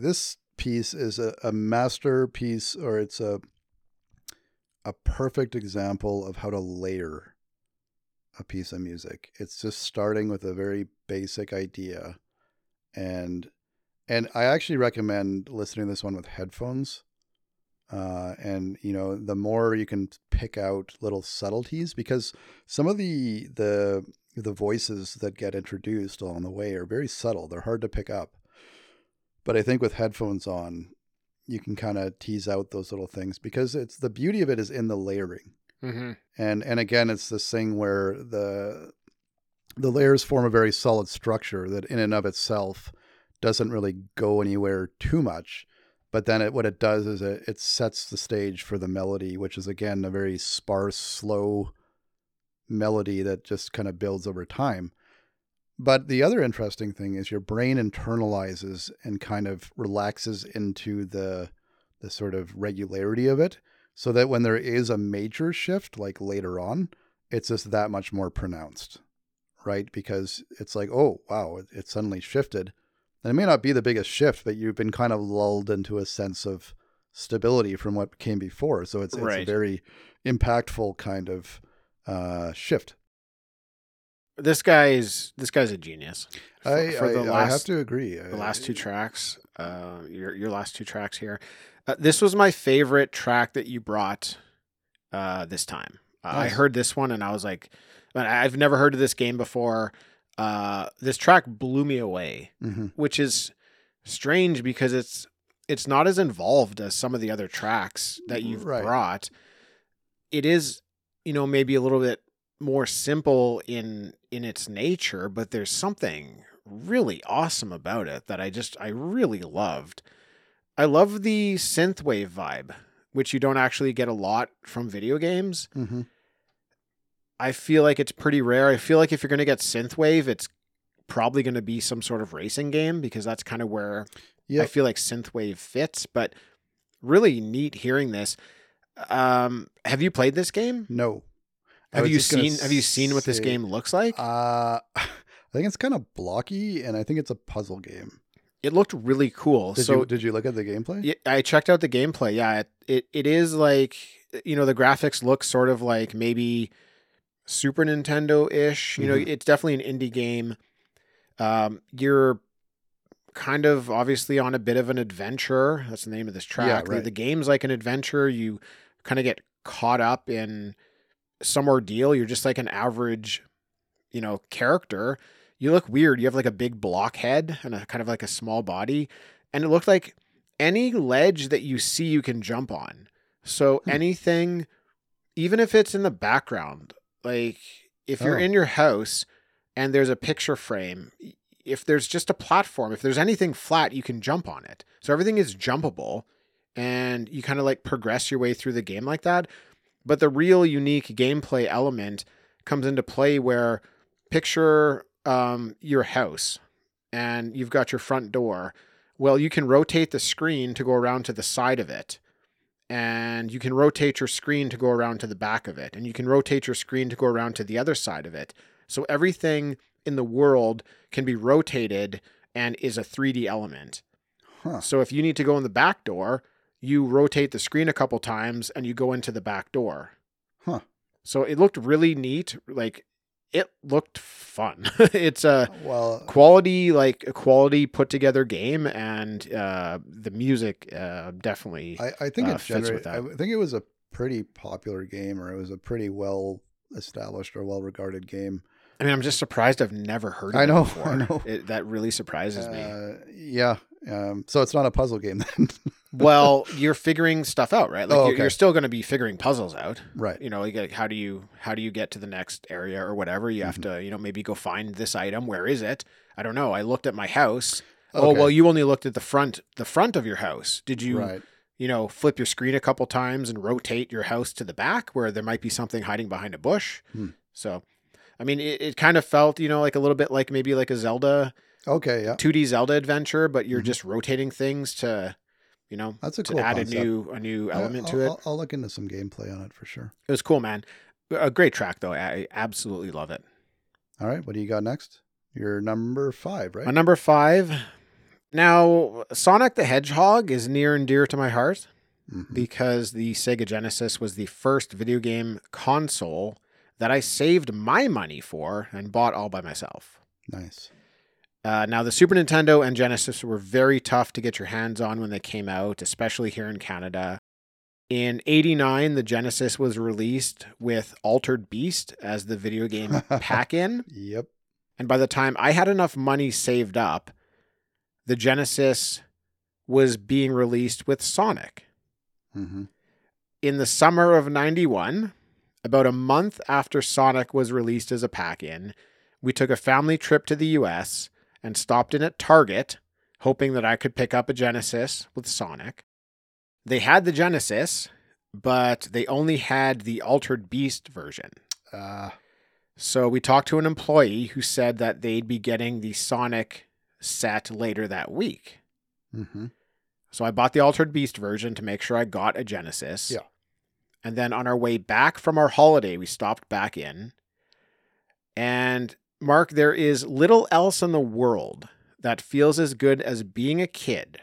This piece is a, a masterpiece or it's a a perfect example of how to layer a piece of music. It's just starting with a very basic idea and and I actually recommend listening to this one with headphones. Uh, and you know, the more you can pick out little subtleties, because some of the the the voices that get introduced along the way are very subtle. They're hard to pick up. But I think with headphones on, you can kind of tease out those little things because it's the beauty of it is in the layering. Mm-hmm. and and again it's this thing where the the layers form a very solid structure that in and of itself doesn't really go anywhere too much but then it, what it does is it, it sets the stage for the melody which is again a very sparse slow melody that just kind of builds over time but the other interesting thing is your brain internalizes and kind of relaxes into the the sort of regularity of it so that when there is a major shift like later on it's just that much more pronounced right? Because it's like oh wow it, it suddenly shifted. And it may not be the biggest shift but you've been kind of lulled into a sense of stability from what came before. So it's, it's a very impactful kind of uh shift This guy's this guy's a genius. For, I, for I, the I last have to agree the last two tracks, uh, your your last two tracks here. Uh, this was my favorite track that you brought uh, this time. Uh, I heard this one and I was like, "Man, I've never heard of this game before. Uh, this track blew me away, hmm which is strange because it's it's not as involved as some of the other tracks that you've Right. brought. It is, you know, maybe a little bit more simple in in its nature, but there's something really awesome about it that I just I really loved. I love the synthwave vibe, which you don't actually get a lot from video games. hmm I feel like it's pretty rare. I feel like if you're going to get synthwave, it's probably going to be some sort of racing game because that's kind of where I feel like synthwave fits. But really neat hearing this. Um, have you played this game? no Have you seen Have you seen what this say- game looks like? Uh, I think it's kind of blocky, and I think it's a puzzle game. it looked really cool. Did so you did you look at the gameplay? Yeah, I checked out the gameplay. Yeah, it, it it is like you know the graphics look sort of like maybe Super Nintendo ish. You know, Mhm. it's definitely an indie game. Um, you're kind of obviously on a bit of an adventure. That's the name of this track. The- right. the game's like an adventure. You kind of get caught up in some ordeal. You're just like an average, you know, character. You look weird. You have like a big block head and a kind of like a small body. And it looked like any ledge that you see, you can jump on. So Hmm. anything, even if it's in the background, like if you're Oh. in your house and there's a picture frame, if there's just a platform, if there's anything flat, you can jump on it. So everything is jumpable and you kind of like progress your way through the game like that. But the real unique gameplay element comes into play where picture um, your house and you've got your front door. Well, you can rotate the screen to go around to the side of it. And you can rotate your screen to go around to the back of it. And you can rotate your screen to go around to the other side of it. So everything in the world can be rotated and is a 3D element. Huh. So if you need to go in the back door, you rotate the screen a couple times and you go into the back door. Huh. So it looked really neat. Like it looked fun. it's a Well, quality, like a quality put together game, and uh, the music uh, definitely. I, I think uh, it fits with generated. I think it was a pretty popular game, or it was a pretty well established or well regarded game. I mean, I'm just surprised I've never heard of I it know, before. I know. It, that really surprises me. Uh, yeah. Um, so it's not a puzzle game then, Well, you're figuring stuff out, right? Like Oh, you're, okay. you're still going to be figuring puzzles out. right? you know like like, how do you how do you get to the next area or whatever you Mm-hmm. have to you know maybe go find this item where is it i don't know i looked at my house oh well you only looked at the front the front of your house did you right. you know flip your screen a couple times and rotate your house to the back where there might be something hiding behind a bush Hmm. so i mean it, it kind of felt you know like a little bit like maybe like a zelda Okay. Yeah. 2d zelda adventure but you're Mhm. just rotating things to you know That's a to cool add concept. a new a new element I'll, to it I'll, I'll look into some gameplay on it for sure. it was cool man a great track though i absolutely love it All right. What do you got next? You're number five, right? My number five. Now, Sonic the Hedgehog is near and dear to my heart Mhm. because the Sega Genesis was the first video game console that I saved my money for and bought all by myself. Nice. Uh, now, the Super Nintendo and Genesis were very tough to get your hands on when they came out, especially here in Canada. In 89, the Genesis was released with Altered Beast as the video game pack in. Yep. And by the time I had enough money saved up, the Genesis was being released with Sonic. hmm In the summer of 91, about a month after Sonic was released as a pack in, we took a family trip to the US and stopped in at Target, hoping that I could pick up a Genesis with Sonic. They had the Genesis, but they only had the Altered Beast version. Uh, So we talked to an employee who said that they'd be getting the Sonic set later that week. hmm So I bought the Altered Beast version to make sure I got a Genesis. Yeah. And then on our way back from our holiday, we stopped back in. And Mark, there is little else in the world that feels as good as being a kid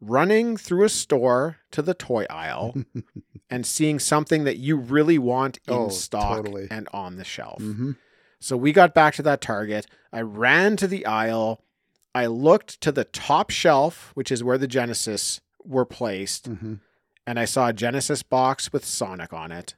running through a store to the toy aisle and seeing something that you really want in Oh, stock totally. and on the shelf. hmm So we got back to that Target. I ran to the aisle. I looked to the top shelf, which is where the Genesis were placed, hmm and I saw a Genesis box with Sonic on it.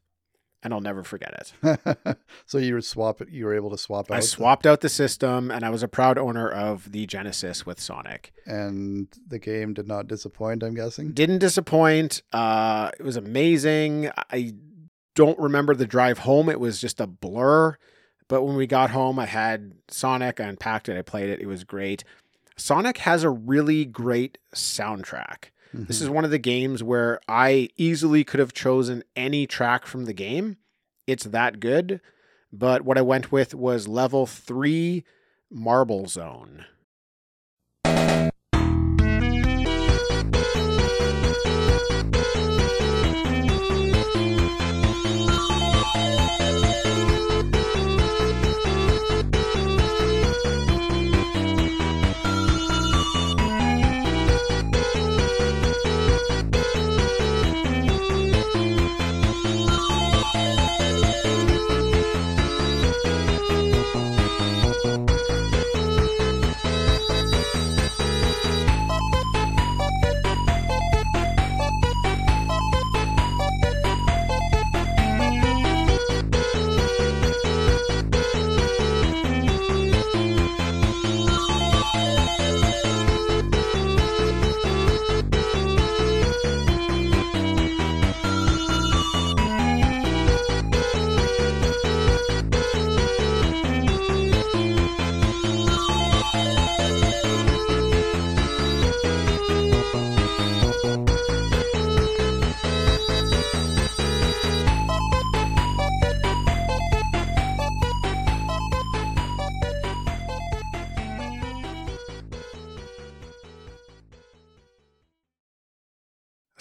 And I'll never forget it. so you would swap it. You were able to swap out. I swapped out the system, and I was a proud owner of the Genesis with Sonic. and the game did not disappoint. I'm guessing. Didn't disappoint. Uh, it was amazing. I don't remember the drive home. It was just a blur. But when we got home, I had Sonic. I unpacked it. I played it. It was great. Sonic has a really great soundtrack. This Mhm. is one of the games where I easily could have chosen any track from the game. It's that good. But what I went with was level three Marble Zone.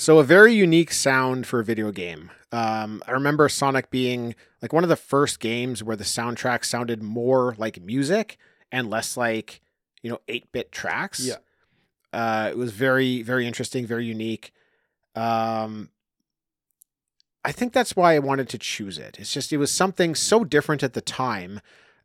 So a very unique sound for a video game. Um, I remember Sonic being like one of the first games where the soundtrack sounded more like music and less like you know eight bit tracks. Yeah. uh, it was very very interesting, very unique. Um, I think that's why I wanted to choose it. It's just it was something so different at the time,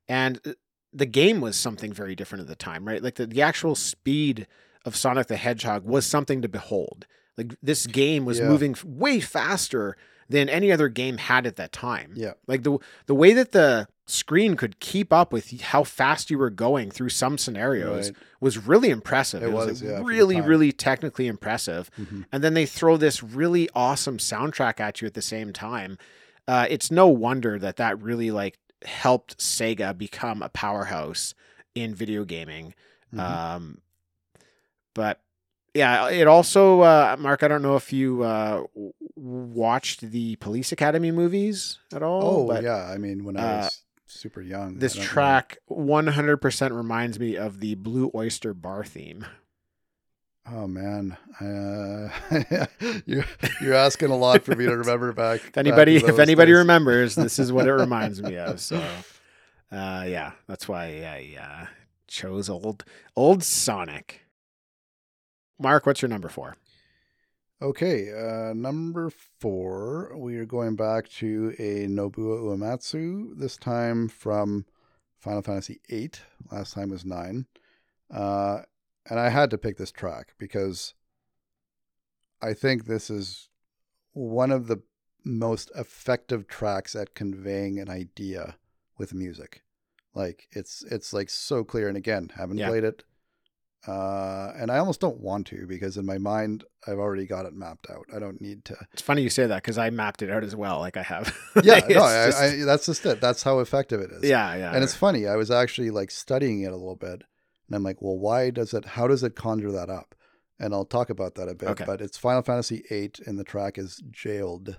and the game was something very different at the time, right? Like the, the actual speed of Sonic the Hedgehog was something to behold. Like this game was Yeah. moving way faster than any other game had at that time. Yeah. Like the the way that the screen could keep up with how fast you were going through some scenarios Right. was really impressive. It was, was, like, yeah, really, really technically impressive. Mhm. And then they throw this really awesome soundtrack at you at the same time. Uh, it's no wonder that that really like helped Sega become a powerhouse in video gaming. Mhm. Um, but yeah, it also, uh, Mark, I don't know if you uh, watched the Police Academy movies at all. oh but yeah, I mean when I uh, was super young. This know. track 100% reminds me of the Blue Oyster Bar theme. Oh man, uh, you you're asking a lot for me to remember back. If anybody, back if anybody days. remembers, this is what it reminds me of. So, uh, yeah, that's why I uh, chose old old Sonic. Mark, what's your number four? Okay, uh, number four, we are going back to a Nobuo Uematsu, this time from Final Fantasy VIII. Last time was nine. Uh, and I had to pick this track because I think this is one of the most effective tracks at conveying an idea with music. Like it's it's like so clear. And again, haven't Yeah. played it. Uh, and I almost don't want to because in my mind I've already got it mapped out. I don't need to. It's funny you say that because I mapped it out as well. Like I have. Yeah, no, I, just- I, that's just it. That's how effective it is. yeah, yeah. and it's funny. I was actually like studying it a little bit, and I'm like, well, why does it? How does it conjure that up? And I'll talk about that a bit. Okay. But it's Final Fantasy VIII, and the track is "Jailed."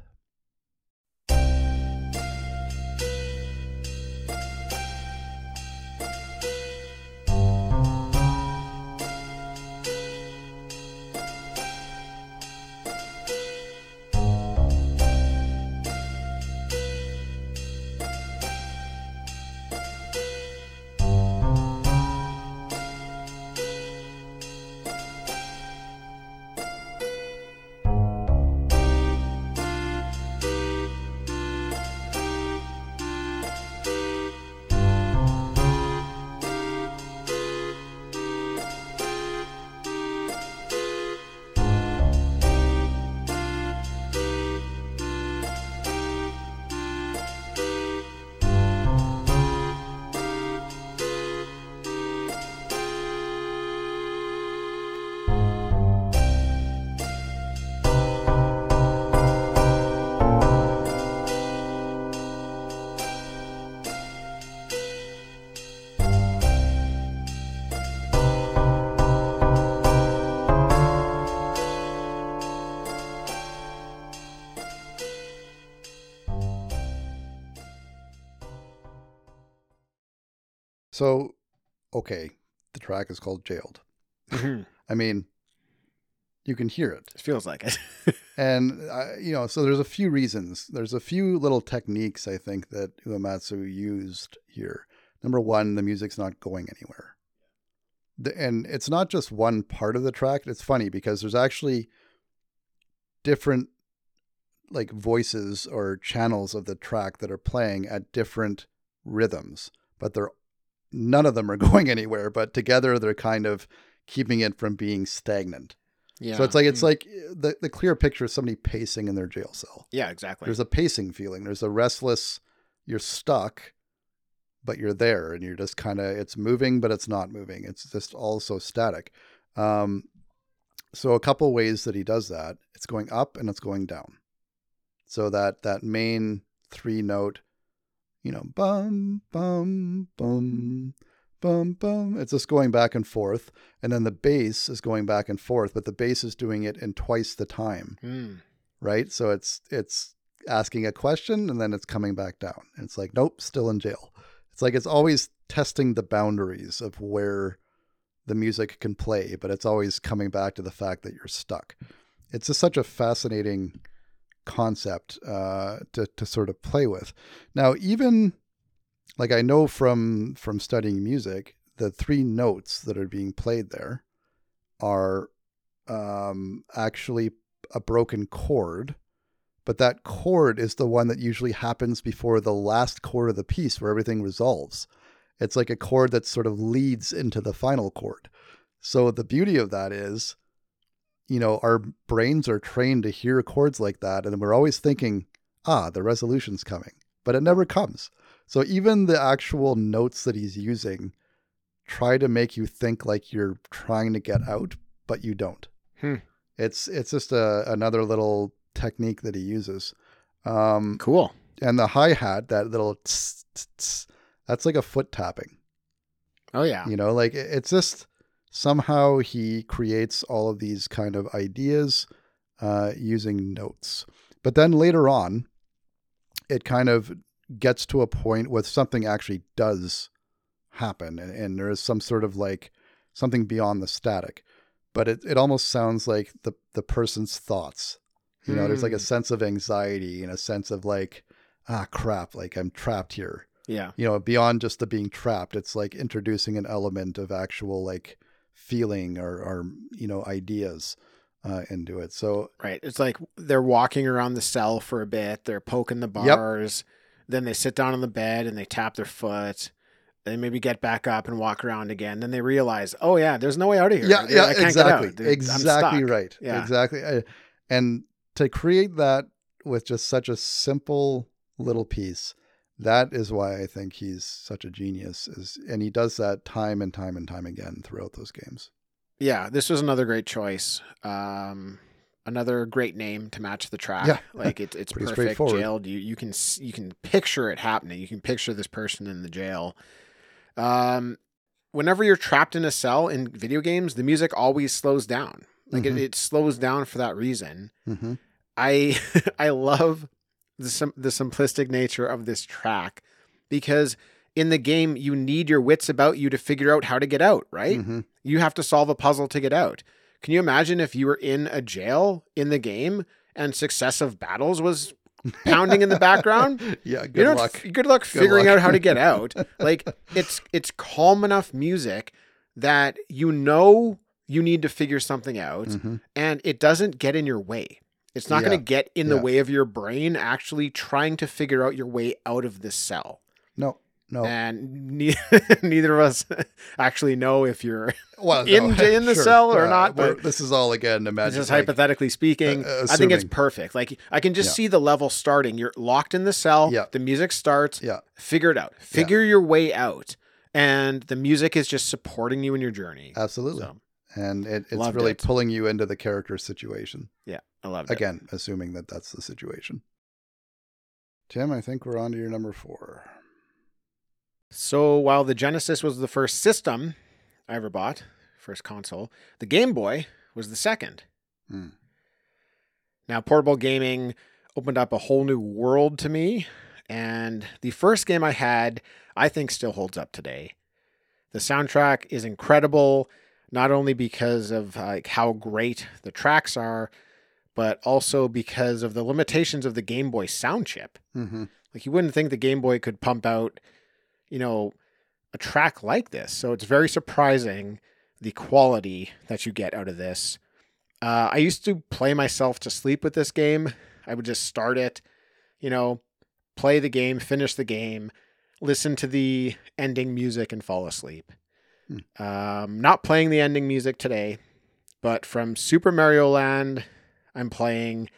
So, okay, the track is called "Jailed." Mhm. I mean, you can hear it. It feels like it. And uh, you know, so there's a few reasons. There's a few little techniques I think that Uematsu used here. Number one, the music's not going anywhere, the, and it's not just one part of the track. It's funny because there's actually different like voices or channels of the track that are playing at different rhythms, but they're none of them are going anywhere. But together, they're kind of keeping it from being stagnant. yeah. So it's like it's Mm. like the the clear picture is somebody pacing in their jail cell. yeah, exactly. There's a pacing feeling. There's a restless. You're stuck, but you're there, and you're just kind of. It's moving, but it's not moving. It's just also static. Um, so a couple ways that he does that. It's going up and it's going down. So that that main three note, you know, bum bum bum bum bum. It's just going back and forth, and then the bass is going back and forth, but the bass is doing it in twice the time Mm. right? So it's it's asking a question and then it's coming back down. And it's like, nope, still in jail. It's like it's always testing the boundaries of where the music can play, but it's always coming back to the fact that you're stuck. It's just such a fascinating concept uh, to to sort of play with. Now, even like I know from from studying music, the three notes that are being played there are um, actually a broken chord, but that chord is the one that usually happens before the last chord of the piece where everything resolves. It's like a chord that sort of leads into the final chord. So the beauty of that is, you know, our brains are trained to hear chords like that, and we're always thinking, ah, the resolution's coming, but it never comes. So even the actual notes that he's using try to make you think like you're trying to get out, but you don't. Hmm. It's it's just a, another little technique that he uses. Um, Cool. and the hi hat, that little tss, tss, tss, that's like a foot tapping. Oh yeah. You know, like it- it's just somehow he creates all of these kind of ideas uh, using notes. But then later on, it kind of gets to a point where something actually does happen, and, and there is some sort of like something beyond the static. But it, it almost sounds like the the person's thoughts. You know, there's like a Hmm. sense of anxiety and a sense of like, ah, crap, like I'm trapped here Yeah. you know beyond just the being trapped it's like introducing an element of actual like feeling or, or you know ideas uh, into it so Right. It's like they're walking around the cell for a bit. They're poking the Yep. bars. Then they sit down on the bed and they tap their foot. They maybe get back up and walk around again. Then they realize, oh yeah, there's no way out of here. yeah I- yeah exactly. There- exactly right Yeah. exactly and to create that with just such a simple little piece that is why i think he's such a genius is and he does that time and time and time again throughout those games Yeah, this was another great choice. Um, another great name to match the track. Yeah. like it's it's perfect. Jailed. You you can you can picture it happening. You can picture this person in the jail. Um, whenever you're trapped in a cell in video games, the music always slows down. Like Mhm. it, it slows down for that reason. Mm-hmm. I I love the sim- the simplistic nature of this track because in the game you need your wits about you to figure out how to get out, right? Mm-hmm. You have to solve a puzzle to get out. Can you imagine if you were in a jail in the game and successive battles was pounding in the background? Yeah. Good you know, luck. Good luck Good figuring luck. out how to get out. Like it's it's calm enough music that you know you need to figure something out Mhm. and it doesn't get in your way. It's not Yeah. going to get in the way of your brain actually trying to figure out your way out of this cell. No. No. And ne- neither of us actually know if you're well, in- in the cell or not, but- this is all again. Imagine just like, hypothetically speaking. uh, I think it's perfect. Like I can just Yeah. see the level starting. You're locked in the cell. Yeah. The music starts. Yeah. Figure it out. Figure your way out. And the music is just supporting you in your journey. Absolutely. So and it, it's really it. pulling you into the character situation. yeah, I love it. Again, assuming that that's the situation. Tim, I think we're on to your number four. So while the Genesis was the first system I ever bought, first console, the Game Boy was the second. Hmm. Now, portable gaming opened up a whole new world to me, and the first game I had, I think, still holds up today. The soundtrack is incredible, not only because of like how great the tracks are, but also because of the limitations of the Game Boy sound chip. Mm-hmm. Like you wouldn't think the Game Boy could pump out, you know, a track like this. So it's very surprising the quality that you get out of this. Uh, I used to play myself to sleep with this game. I would just start it, you know, play the game, finish the game, listen to the ending music, and fall asleep. Um, not playing the ending music today, but from Super Mario Land, I'm playing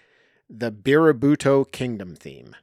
the Birabuto Kingdom theme.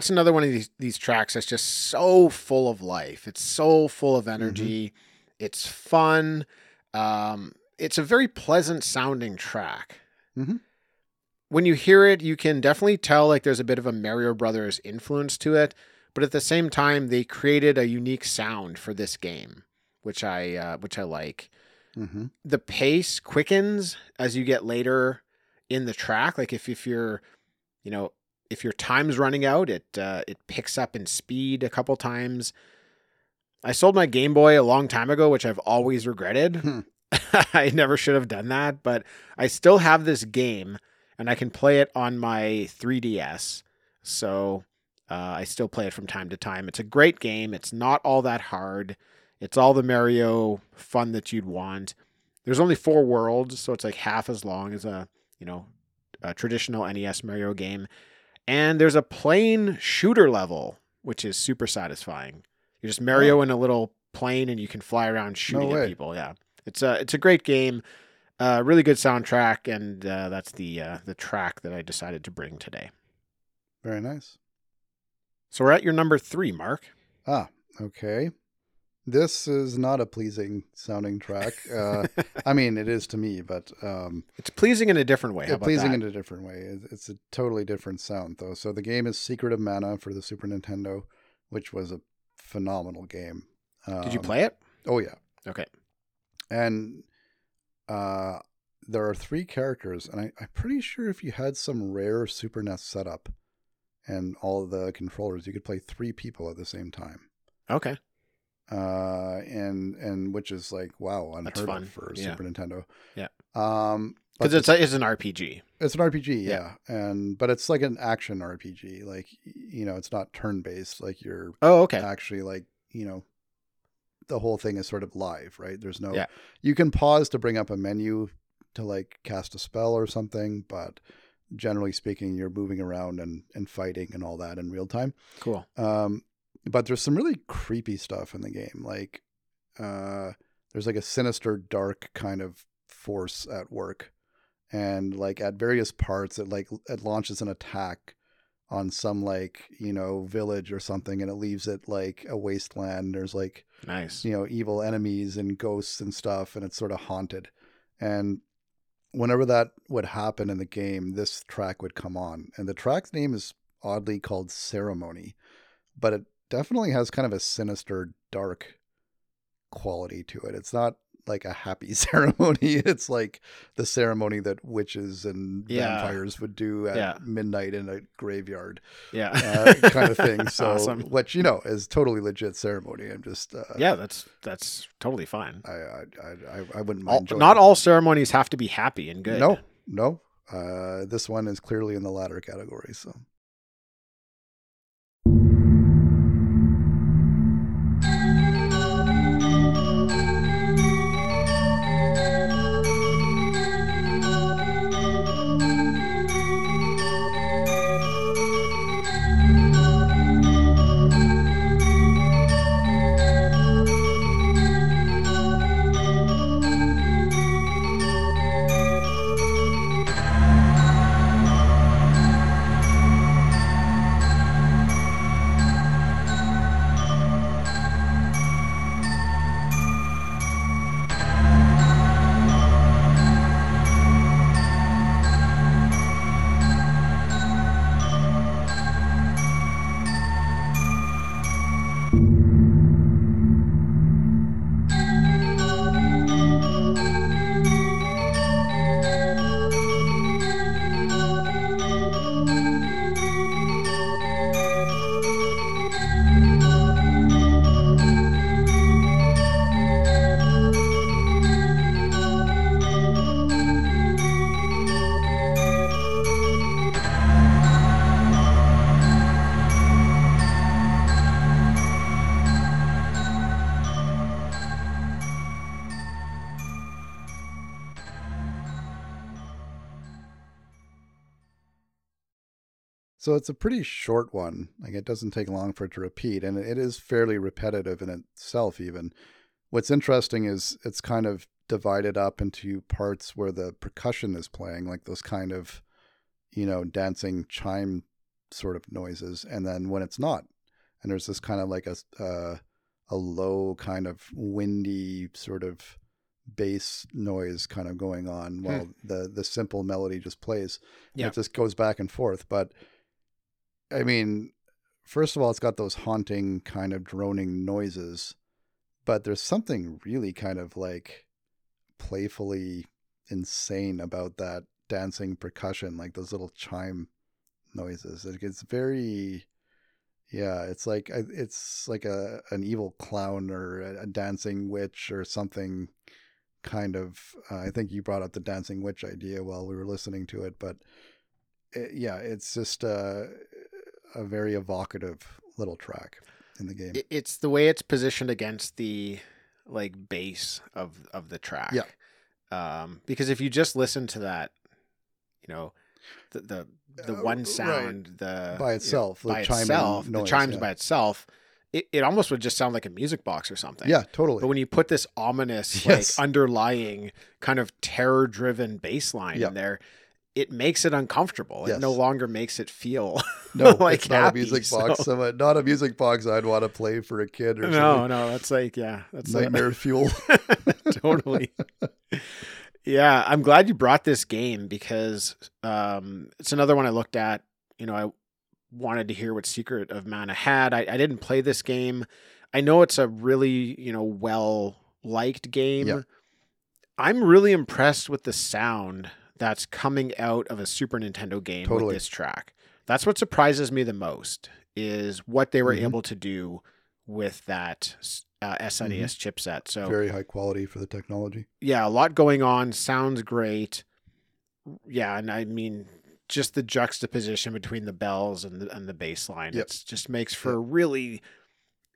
That's another one of these these tracks that's just so full of life. It's so full of energy. It's fun. Um, it's a very pleasant sounding track. Mhm. When you hear it, you can definitely tell like there's a bit of a Mario Brothers influence to it, but at the same time, they created a unique sound for this game, which I uh, which I like Mm-hmm. the pace quickens as you get later in the track. Like if, if you're, you know, if your time's running out, it uh, it picks up in speed a couple times. I sold my Game Boy a long time ago, which I've always regretted. Hmm. I never should have done that, but I still have this game and I can play it on my 3DS. So uh, I still play it from time to time. It's a great game. It's not all that hard. It's all the Mario fun that you'd want. There's only four worlds, so it's like half as long as a you know a traditional NES Mario game. And there's a plane shooter level, which is super satisfying. You're just Mario in a little plane, and you can fly around shooting at people. Yeah, it's a it's a great game. Uh, really good soundtrack, and uh, that's the uh, the track that I decided to bring today. Very nice. So we're at your number three, Mark. Ah, okay. This is not a pleasing sounding track. Uh, I mean, it is to me, but um, It's pleasing in a different way. How pleasing that? in a different way. It's a totally different sound, though. So the game is Secret of Mana for the Super Nintendo, which was a phenomenal game. Did you Um, play it? Oh yeah, Okay. and uh, there are three characters, and I, I'm pretty sure if you had some rare Super NES setup and all the controllers, you could play three people at the same time. Okay. Uh, and and which is like wow, unheard of for Yeah. Super Nintendo. Yeah. Um, Because it's a, it's an RPG. it's an RPG, Yeah. yeah. and but it's like an action RPG. Like you know, it's not turn based. Like you're Oh, okay. actually like you know, the whole thing is sort of live, right? There's no. Yeah. You can pause to bring up a menu to like cast a spell or something, but generally speaking, you're moving around and and fighting and all that in real time. Cool. Um, but there's some really creepy stuff in the game. Like, uh, there's like a sinister, dark kind of force at work, and like at various parts, it like it launches an attack on some like you know village or something, and it leaves it like a wasteland. There's like Nice. you know evil enemies and ghosts and stuff, and it's sort of haunted. And whenever that would happen in the game, this track would come on, and the track's name is oddly called Ceremony, but it definitely has kind of a sinister, dark quality to it. It's not like a happy ceremony. It's like the ceremony that witches and Yeah. vampires would do at Yeah. midnight in a graveyard, Yeah. uh, kind of thing. So, Awesome. which you know is totally legit ceremony. I'm just, uh, Yeah, that's that's totally fine. I, I, I, I- wouldn't All, mind. joining. not all ceremonies have to be happy and good. No, no. Uh, this one is clearly in the latter category. So. So it's a pretty short one. Like it doesn't take long for it to repeat, and it is fairly repetitive in itself. Even what's interesting is it's kind of divided up into parts where the percussion is playing, like those kind of, you know, dancing chime sort of noises, and then when it's not, and there's this kind of like a uh, a low kind of windy sort of bass noise kind of going on while the the simple melody just plays. Yeah. It just goes back and forth. But I mean, first of all, it's got those haunting kind of droning noises, but there's something really kind of like playfully insane about that dancing percussion, like those little chime noises. It gets very yeah, it's like it's like a an evil clown or a, dancing witch or something kind of uh, I think you brought up the dancing witch idea while we were listening to it, but it, yeah, it's just uh, a very evocative little track in the game. It's the way it's positioned against the like base of of the track. Yeah. Um, because if you just listen to that, you know, the the, the Uh, one right. sound, the By itself, the by itself, the chimes yeah. by itself, it, it almost would just sound like a music box or something. yeah, totally. But when you put this ominous, Yes. like underlying kind of terror driven bass line Yeah. in there, it makes it uncomfortable. It no longer makes it feel No, like it's not happy, a music box. so- So... not a music box I'd want to play for a kid or no, something. no, no. that's like yeah, that's a- Nightmare fuel. totally. yeah, I'm glad you brought this game because um, it's another one I looked at. You know, I wanted to hear what Secret of Mana had. I, I didn't play this game. I know it's a really you know well liked game. Yeah. I'm really impressed with the sound that's coming out of a Super Nintendo game Totally. with this track. That's what surprises me the most is what they were Mhm. able to do with that uh, SNES chipset. So Very high quality for the technology. yeah, a lot going on. Sounds great. Yeah, and I mean, just the juxtaposition between the bells and the and the bass line. Yep. It's just makes for a really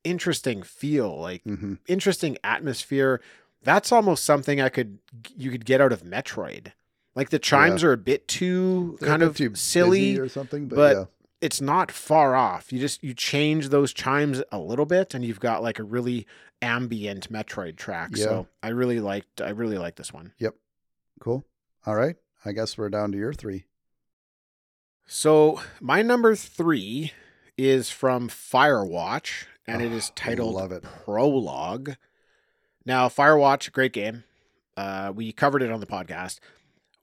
interesting feel, like hmm interesting atmosphere. That's almost something I could you could get out of Metroid. Like the chimes are a bit too kind of silly. or something, but, but yeah. It's not far off. You just you change those chimes a little bit, and you've got like a really ambient Metroid track. Yeah. So I really liked I really like this one. Yep. Cool. All right. I guess we're down to your three. So my number three is from Firewatch, and it is Oh, titled love it. Prologue. Now, Firewatch, great game. Uh, we covered it on the podcast.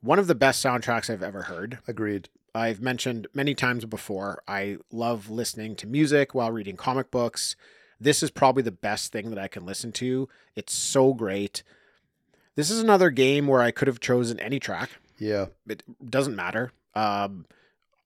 One of the best soundtracks I've ever heard. Agreed. I've mentioned many times before, I love listening to music while reading comic books. This is probably the best thing that I can listen to. It's so great. This is another game where I could have chosen any track Yeah. it doesn't matter. Um,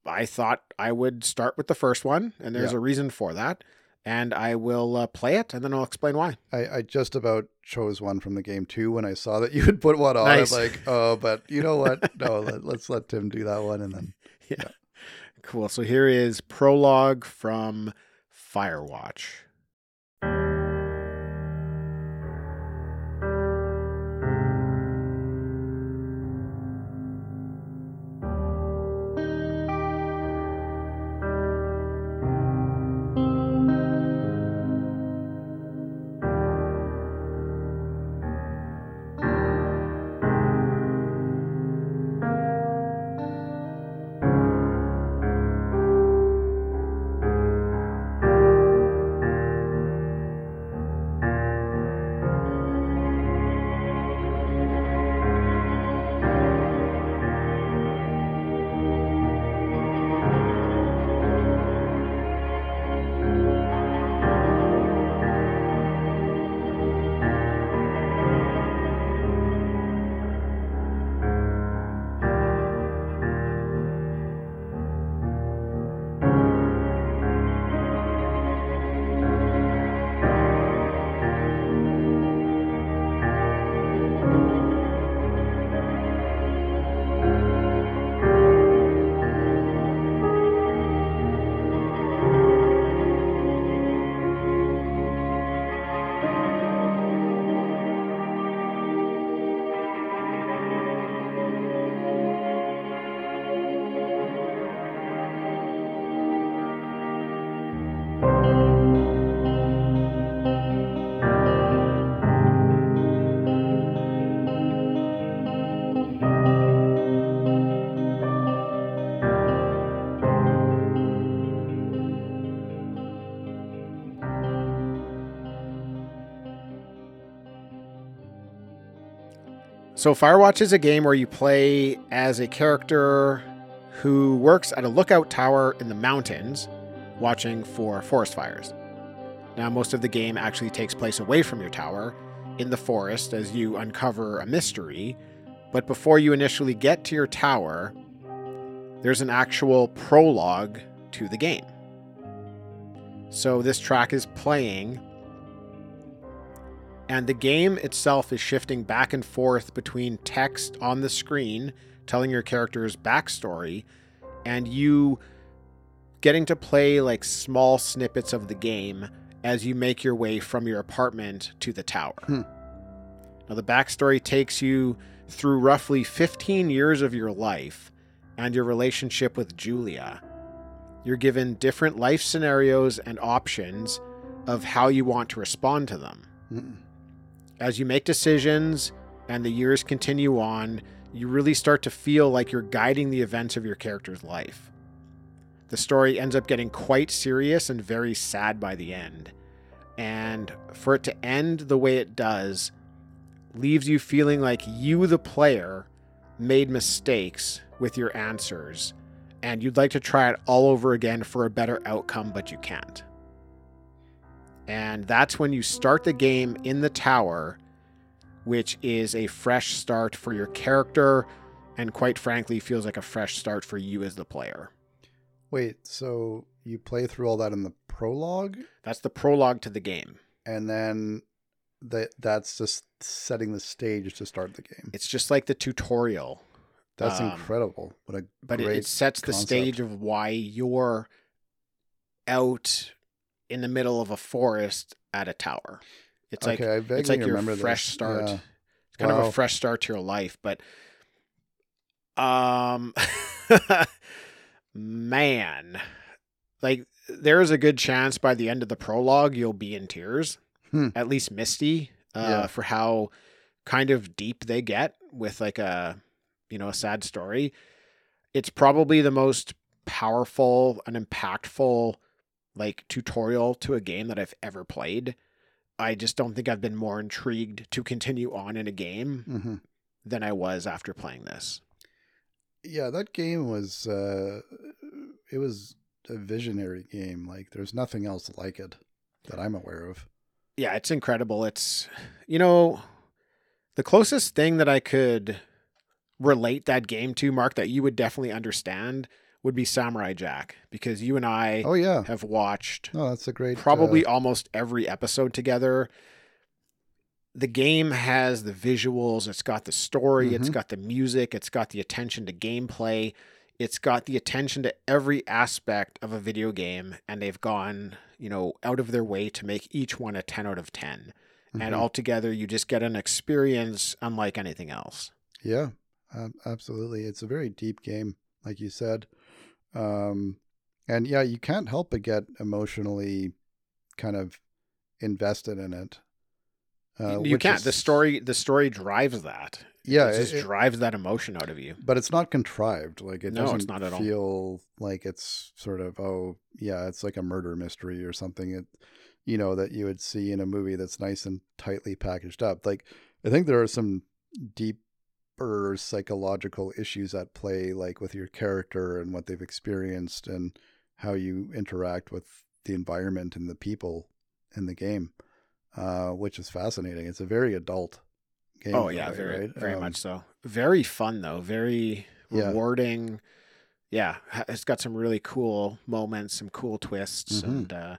I thought I would start with the first one, and there's Yeah. a reason for that. And I will uh, play it, and then I'll explain why. I, I just about chose one from the game too when I saw that you had put one on. Nice. I'm like, oh, but you know what? No, let, let's let Tim do that one, and then Yeah. Cool. So here is prologue from Firewatch. So, Firewatch is a game where you play as a character who works at a lookout tower in the mountains watching for forest fires. Now, most of the game actually takes place away from your tower in the forest as you uncover a mystery. But before you initially get to your tower, there's an actual prologue to the game. So, this track is playing and the game itself is shifting back and forth between text on the screen telling your character's backstory and you getting to play like small snippets of the game as you make your way from your apartment to the tower. Hmm. Now, the backstory takes you through roughly 15 years of your life and your relationship with Julia. You're given different life scenarios and options of how you want to respond to them. As you make decisions and the years continue on, you really start to feel like you're guiding the events of your character's life. The story ends up getting quite serious and very sad by the end. And for it to end the way it does leaves you feeling like you, the player, made mistakes with your answers and you'd like to try it all over again for a better outcome, but you can't. And that's when you start the game in the tower, which is a fresh start for your character, and quite frankly, feels like a fresh start for you as the player. Wait, so you play through all that in the prologue, That's the prologue to the game. and then that that's just setting the stage to start the game. It's just like the tutorial, That's um, incredible. What a but it, it sets the stage of why you're out in the middle of a forest at a tower. It's like okay, vaguely it's like your fresh this. start. Yeah. It's kind of a fresh start to your life, but um man, like there is a good chance by the end of the prologue you'll be in tears. Hmm. At least Misty uh Yeah. for how kind of deep they get with like a you know a sad story. It's probably the most powerful and impactful like tutorial to a game that I've ever played. I just don't think I've been more intrigued to continue on in a game Mhm. than I was after playing this. Yeah, that game was uh it was a visionary game. Like there's nothing else like it that I'm aware of. Yeah, it's incredible. It's you know the closest thing that I could relate that game to, Mark, that you would definitely understand would be Samurai Jack because you and I Oh yeah. have watched No, that's a great probably uh, almost every episode together. The game has the visuals, it's got the story, it's Mhm. got the music, it's got the attention to gameplay, it's got the attention to every aspect of a video game, and they've gone, you know, out of their way to make each one a 10 out of 10. And mhm. altogether, you just get an experience unlike anything else. Yeah, ab- absolutely. It's a very deep game, like you said. Um, and yeah, you can't help but get emotionally kind of invested in it. Uh, you can't. The story, the story drives that. Yeah, it just it- drives that emotion out of you. but it's not contrived. Like it No, it's doesn't not at all. feel like it's sort of oh yeah, it's like a murder mystery or something. It, you know, that you would see in a movie that's nice and tightly packaged up. Like I think there are some deeper psychological issues at play, like with your character and what they've experienced and how you interact with the environment and the people in the game, uh, which is fascinating. It's a very adult game. Oh yeah, very right? very Um, much so. Very fun though. Very rewarding. Yeah, ha- it's got some really cool moments, some cool twists, Mhm. and uh,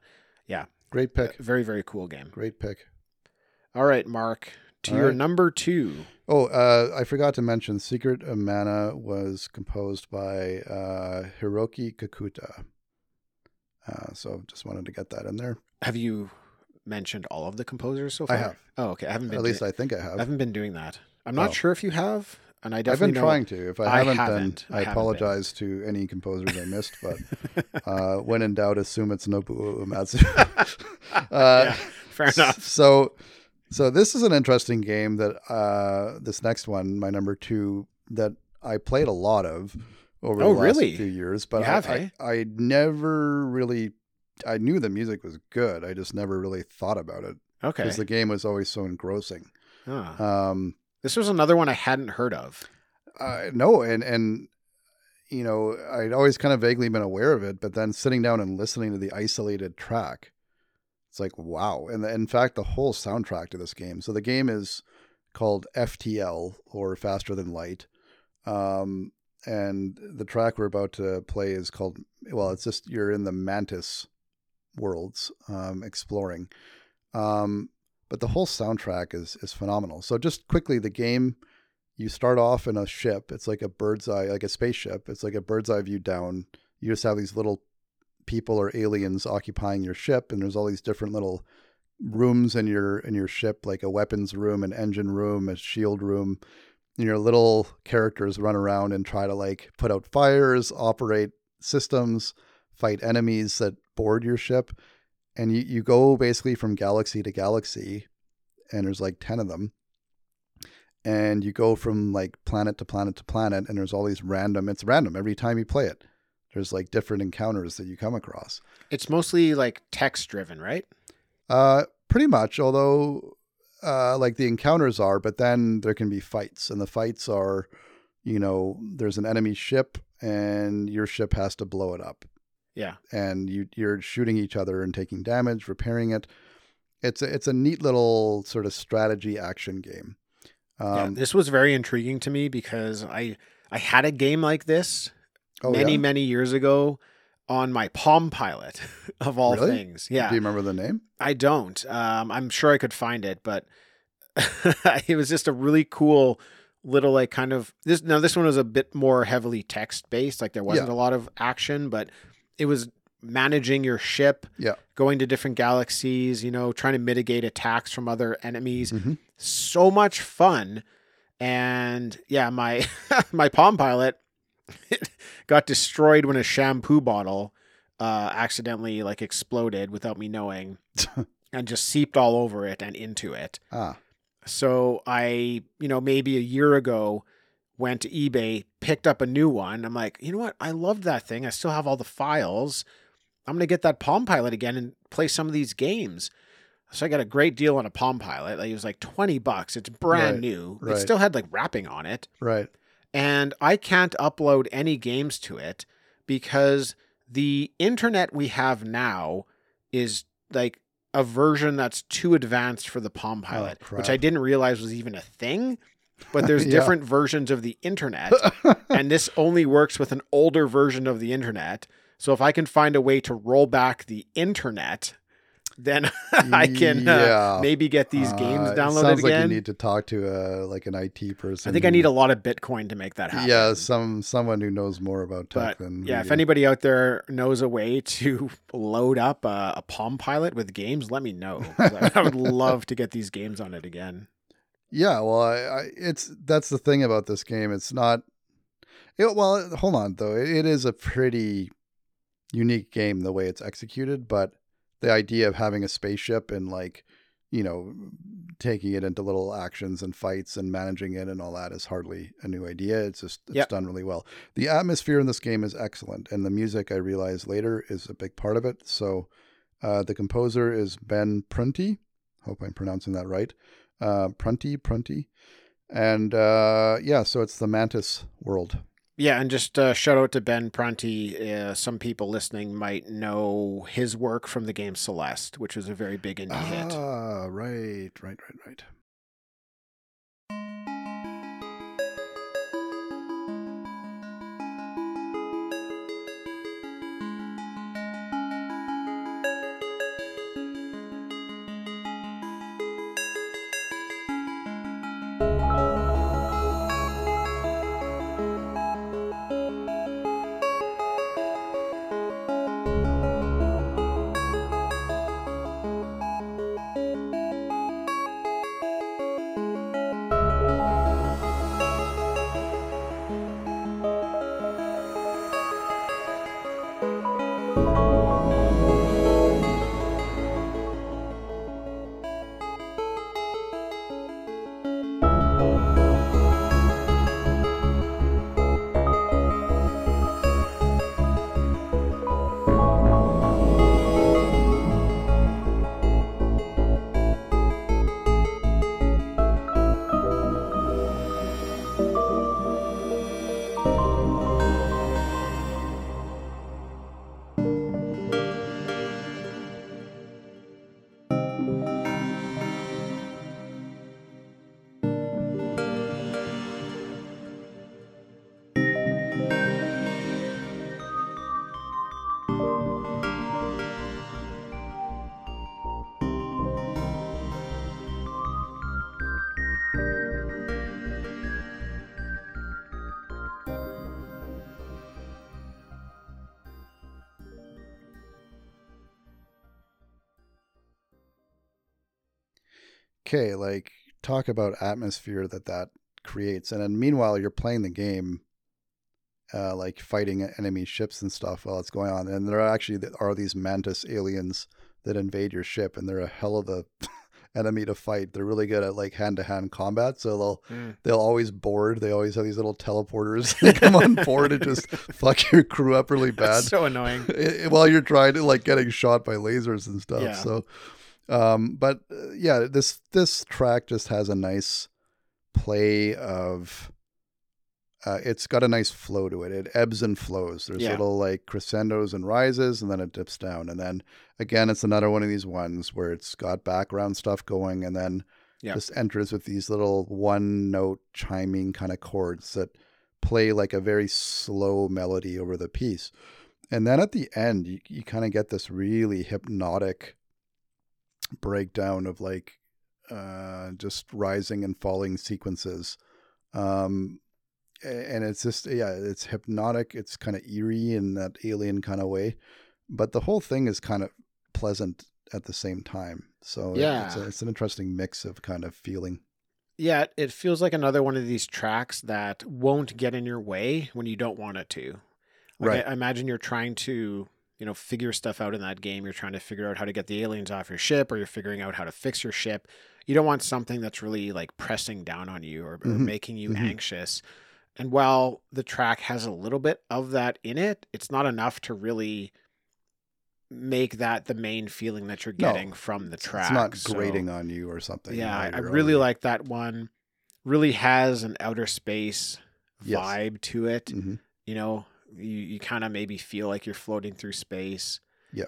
Great pick. very very cool game. Great pick. All right, Mark, to All your right. number two. Oh, uh, I forgot to mention Secret of Mana was composed by uh, Hiroki Kakuta. Uh, so just wanted to get that in there. Have you mentioned all of the composers so far? I have. Oh, okay. I haven't been. At least I think I have. I have. haven't been doing that. I'm not Oh. sure if you have, and I I've definitely been trying to. If I I haven't, haven't. then I I, haven't been. apologize to any composers I missed. But uh, when in doubt, assume it's Nobuo Uematsu. uh, yeah, fair enough. So, so this is an interesting game that uh, this next one, my number two, that I played a lot of over Oh, the last really? few years. But I, have, I, eh? I never really, I knew the music was good. I just never really thought about it Okay. because the game was always so engrossing. Ah. Um, this was another one I hadn't heard of. uh, no, and and you know, I'd always kind of vaguely been aware of it, but then sitting down and listening to the isolated track, it's like wow. And the, in fact, the whole soundtrack to this game. So the game is called FTL or Faster Than Light, um, and the track we're about to play is called well, it's just you're in the Mantis worlds um, exploring. Um, but the whole soundtrack is is phenomenal. So just quickly, the game you start off in a ship. It's like a bird's eye, like a spaceship. It's like a bird's eye view down. You just have these little people or aliens occupying your ship, and there's all these different little rooms in your in your ship, like a weapons room, an engine room, a shield room. And your little characters run around and try to like put out fires, operate systems, fight enemies that board your ship. And you, you go basically from galaxy to galaxy, and there's like 10 of them and you go from like planet to planet to planet, and there's all these random. It's random every time you play it. There's like different encounters that you come across. It's mostly like text driven, right? Uh, pretty much. Although, uh, like the encounters are, but then there can be fights, and the fights are, you know, there's an enemy ship, and your ship has to blow it up, Yeah. and you you're shooting each other and taking damage, repairing it. It's a, it's a neat little sort of strategy action game. yeah. Um, This was very intriguing to me because I I had a game like this oh, many yeah? many years ago on my Palm Pilot of all Really? things. Yeah. Do you remember the name? I don't. Um, I'm sure I could find it, but it was just a really cool little like kind of this. Now this one was a bit more heavily text based. Like there wasn't Yeah. a lot of action, but it was managing your ship, Yeah. going to different galaxies. You know, trying to mitigate attacks from other enemies. Mhm. So much fun, and yeah, my my Palm Pilot got destroyed when a shampoo bottle uh, accidentally like exploded without me knowing and just seeped all over it and into it. Ah, So I, you know, maybe a year ago went to eBay, picked up a new one. I'm like, you know what? I loved that thing. I still have all the files. I'm going to get that Palm Pilot again and play some of these games. So I got a great deal on a Palm Pilot. Like, it was like 20 bucks. It's brand Right, new. right. It still had like wrapping on it right. And I can't upload any games to it because the internet we have now is like a version that's too advanced for the Palm oh, Pilot, which I didn't realize was even a thing. But there's Yeah. different versions of the internet, and this only works with an older version of the internet. So if I can find a way to roll back the internet, then I can uh, Yeah. maybe get these games Uh, downloaded sounds again. like you need to talk to uh, like an IT person. I think I need a lot of Bitcoin to make that happen. yeah, some someone who knows more about tech but than yeah, if do. anybody out there knows a way to load up a, a Palm Pilot with games, let me know. I, I would love to get these games on it again. Yeah, well, I, I, it's that's the thing about this game. It's not. It, well, hold on though. It, it is a pretty unique game the way it's executed, but the idea of having a spaceship and like, you know, taking it into little actions and fights and managing it and all that is hardly a new idea. It's just it's Yep. done really well. The atmosphere in this game is excellent, and the music I realized later is a big part of it. So, uh, the composer is Ben Prunty. Hope I'm pronouncing that right uh, Prunty, Prunty. And uh, yeah, so it's the Mantis world. Yeah, and just uh, shout out to Ben Prunty. Uh, some people listening might know his work from the game Celeste, which was a very big indie hit. Ah, right, right, right, right. Okay, like talk about atmosphere that that creates, and then meanwhile you're playing the game, uh, like fighting enemy ships and stuff while it's going on, and there are actually are these mantis aliens that invade your ship, and they're a hell of a enemy to fight. They're really good at like hand to hand combat, so they'll Mm. they'll always board. They always have these little teleporters that come on board and just fuck your crew up really bad That's so annoying. while you're trying to like getting shot by lasers and stuff. Yeah. So, um, but uh, yeah, this this track just has a nice play of. Uh, it's got a nice flow to it. It ebbs and flows. There's Yeah. little like crescendos and rises, and then it dips down. And then again, it's another one of these ones where it's got background stuff going, and then Yeah. just enters with these little one note chiming kind of chords that play like a very slow melody over the piece. And then at the end, you, you kind of get this really hypnotic breakdown of like uh, just rising and falling sequences. Um, and it's just, yeah, it's hypnotic. It's kind of eerie in that alien kind of way. But the whole thing is kind of pleasant at the same time. So it- it's, Yeah. a, it's an interesting mix of kind of feeling. Yeah, it feels like another one of these tracks that won't get in your way when you don't want it to. Like, Right. I, I imagine you're trying to, you know, figure stuff out in that game. You're trying to figure out how to get the aliens off your ship, or you're figuring out how to fix your ship. You don't want something that's really like pressing down on you or, or Mhm. making you Mhm. anxious. And while the track has a little bit of that in it, it's not enough to really make that the main feeling that you're No, getting from the track. It's not So- grating on you or something. yeah, I, while I you're really already- like that one. Really has an outer space Yes. vibe to it. Mhm. You know, you, you kind of maybe feel like you're floating through space. Yeah.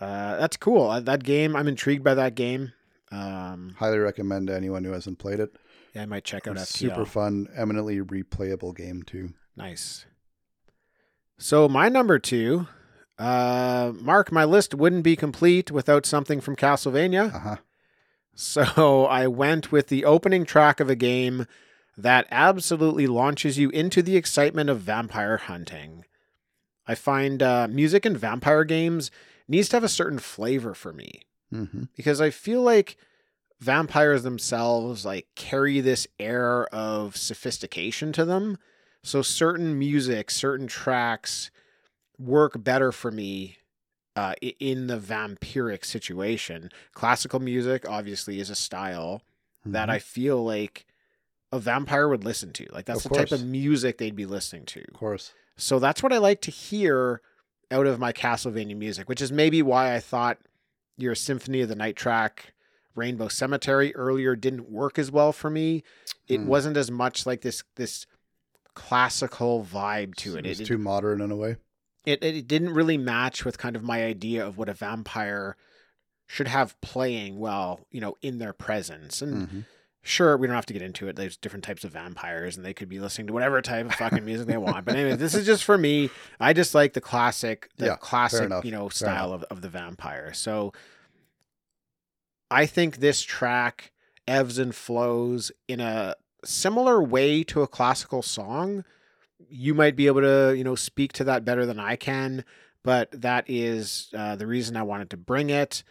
Uh, that's cool. Uh, That game, I'm intrigued by that game. Um, Highly recommend to anyone who hasn't played it. yeah, I might check out FTL. super fun, eminently replayable game too. Nice. So my number two, uh, Mark, my list wouldn't be complete without something from Castlevania. Uh huh. So I went with the opening track of a game that absolutely launches you into the excitement of vampire hunting. I find uh, music in vampire games needs to have a certain flavor for me hmm because I feel like vampires themselves like carry this air of sophistication to them. So certain music, certain tracks work better for me uh, in the vampiric situation. Classical music obviously is a style that I feel like a vampire would listen to. Like that's Of the type of music they'd be listening to. of course. So that's what I like to hear out of my Castlevania music, which is maybe why I thought your Symphony of the Night track, Rainbow Cemetery earlier didn't work as well for me. It Hmm. wasn't as much like this this classical vibe to it. It's It, too modern in a way. it it didn't really match with kind of my idea of what a vampire should have playing well, you know, in their presence. And Mhm. Sure, we don't have to get into it. There's different types of vampires, and they could be listening to whatever type of fucking music they want. But anyway, this is just for me. I just like the classic, the Yeah, classic, you know, style of, of the vampire. So I think this track ebbs and flows in a similar way to a classical song. You might be able to, you know, speak to that better than I can, but that is uh, the reason I wanted to bring it.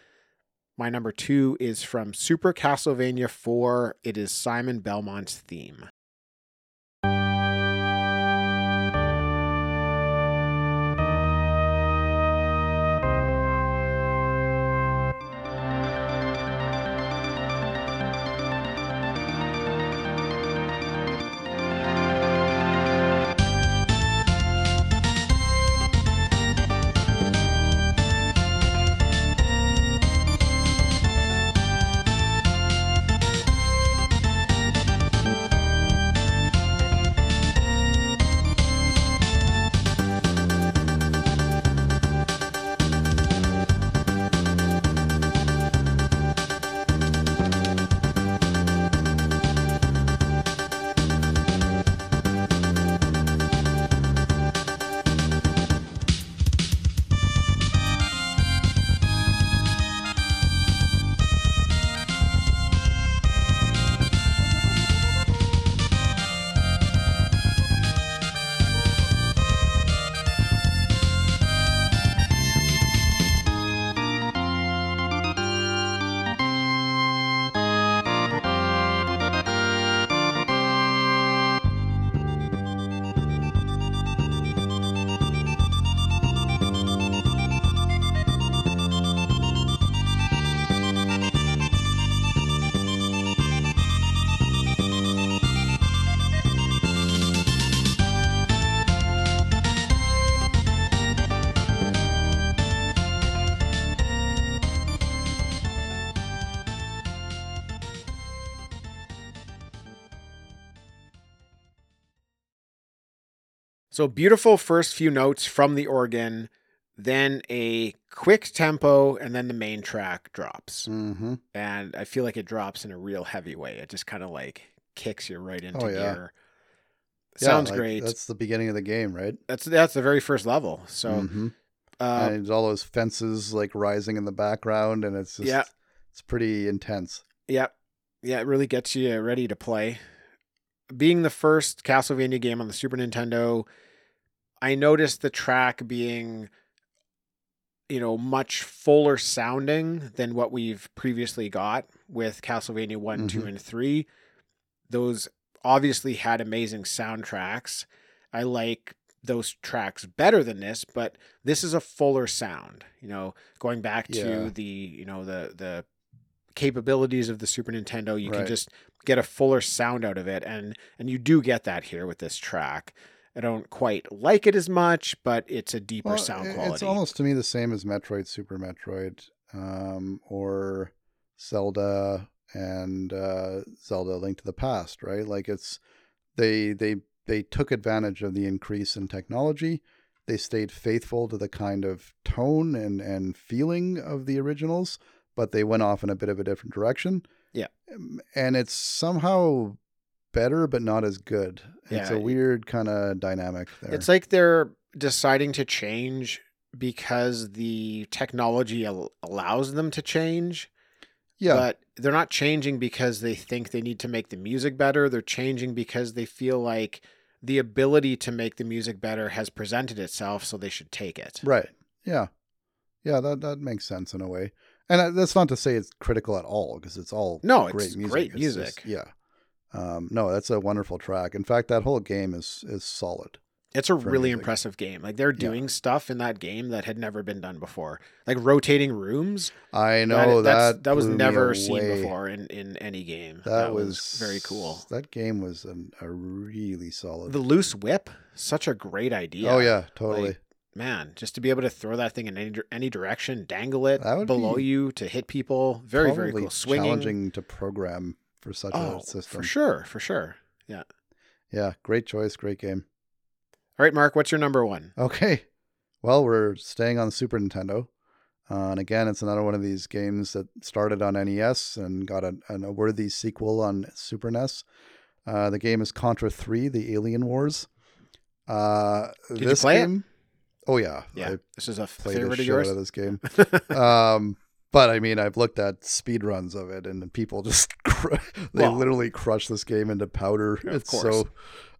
My number two is from Super Castlevania 4. It is Simon Belmont's theme. So beautiful first few notes from the organ, then a quick tempo, and then the main track drops. Mm-hmm. And I feel like it drops in a real heavy way. It just kind of like kicks you right into Oh, yeah. gear. Sounds great. That's, the beginning of the game, right? that's that's the very first level. So Mhm. uh, and all those fences like rising in the background, and it's just Yeah. it's pretty intense. yeah, yeah, it really gets you ready to play. Being the first Castlevania game on the Super Nintendo, I noticed the track being you know much fuller sounding than what we've previously got with Castlevania one, 2 Mhm. and 3. Those obviously had amazing soundtracks. I like those tracks better than this, but this is a fuller sound. You know, going back to Yeah. the, you know, the the capabilities of the Super Nintendo, you can just get a fuller sound out of it and and you do get that here with this track. I don't quite like it as much, but it's a deeper Well, sound quality. It's almost to me the same as Metroid, Super Metroid, um, or Zelda and uh, Zelda: Link to the Past, right? Like it's they they they took advantage of the increase in technology. They stayed faithful to the kind of tone and and feeling of the originals, but they went off in a bit of a different direction. Yeah. And it's somehow better, but not as good. It's a weird kind of dynamic there. It's like they're deciding to change because the technology al- allows them to change. yeah, But they're not changing because they think they need to make the music better. They're changing because they feel like the ability to make the music better has presented itself, so they should take it. Right. Yeah. Yeah, that that makes sense in a way. And uh, that's not to say it's critical at all because it's all No, great it's music. great It's music. just- yeah. Um, no, that's a wonderful track. In fact, that whole game is is solid. It's a really impressive game. Like they're Yeah. doing stuff in that game that had never been done before. Like rotating rooms. I know that's- that that was never seen before in, in any game. That, was, very cool. That game was an, a really solid. The loose whip, such a great idea. oh yeah, totally. Like, man, just to be able to throw that thing in any, any direction, dangle it below be you to hit people. Very, very cool. Swinging. challenging to program for such Oh, a system. for sure, for sure. Yeah, Yeah, great choice, great game. All right, Mark, what's your number one? Okay. Well, we're staying on the Super Nintendo. Uh, and again, it's another one of these games that started on NES and got a, an, a worthy sequel on Super NES. Uh, the game is Contra 3, The Alien Wars. Uh, Did you this play it? Oh, yeah. Yeah, I this is a favorite of yours. out of this game. um, but I mean, I've looked at speed runs of it, and people just cr- they literally crush this game into powder. Of it's course. so,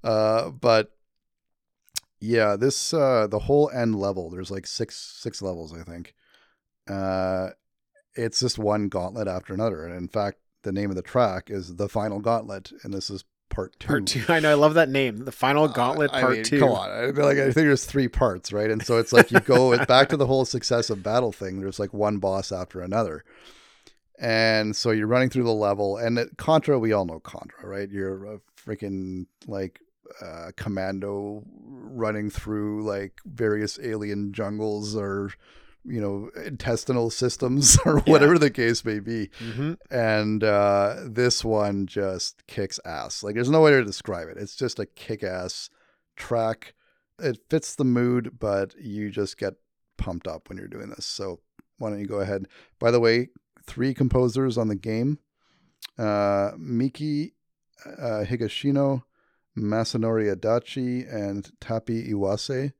uh, but yeah, this uh, the whole end level. There's like six six levels, I think. Uh, it's just one gauntlet after another, and in fact, the name of the track is the final gauntlet, and this is part two. Part two. I know. I love that name. The Final Gauntlet I Part mean, Two. Come on, I feel like I think there's three parts, right? And so it's like you go back to the whole successive battle thing. There's like one boss after another, and so you're running through the level. And at Contra, we all know Contra, right? You're a freaking like uh, commando running through like various alien jungles or you know intestinal systems or Yeah. whatever the case may be hmm and uh, this one just kicks ass. Like there's no way to describe it. It's just a kick-ass track. It fits the mood, but you just get pumped up when you're doing this. So why don't you go ahead? By the way, three composers on the game: uh, Miki uh, Higashino, Masanori Adachi, and Tappy Iwase.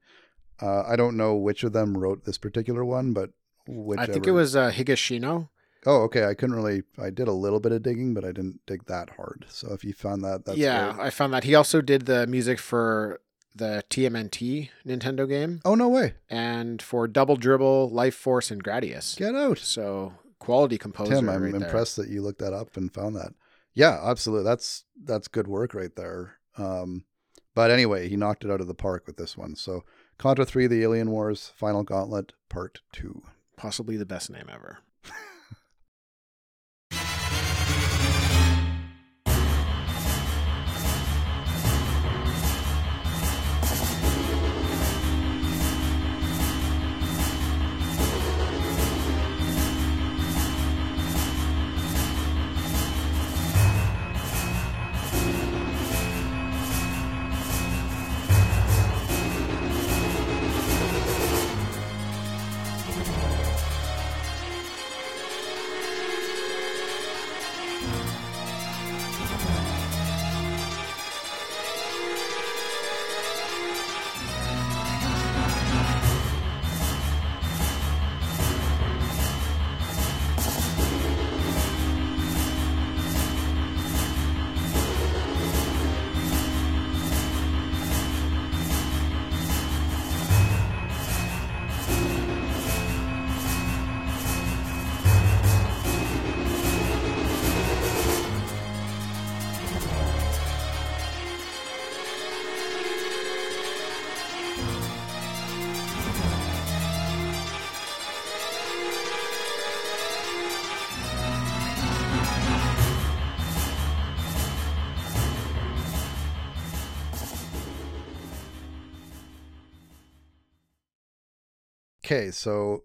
Uh, I don't know which of them wrote this particular one, but whichever. I think it was uh, Higashino. Oh, okay. I couldn't really. I did a little bit of digging, but I didn't dig that hard. So if you found that, that's yeah, great. I found that he also did the music for the TMNT Nintendo game Oh no way! and for Double Dribble, Life Force, and Gradius. Get out, So quality composer. Tim. I'm right there. impressed that you looked that up and found that. Yeah, absolutely. That's that's good work right there. Um, but anyway, he knocked it out of the park with this one. So Contra Three: The Alien Wars Final Gauntlet Part Two. Possibly the best name ever. Okay, so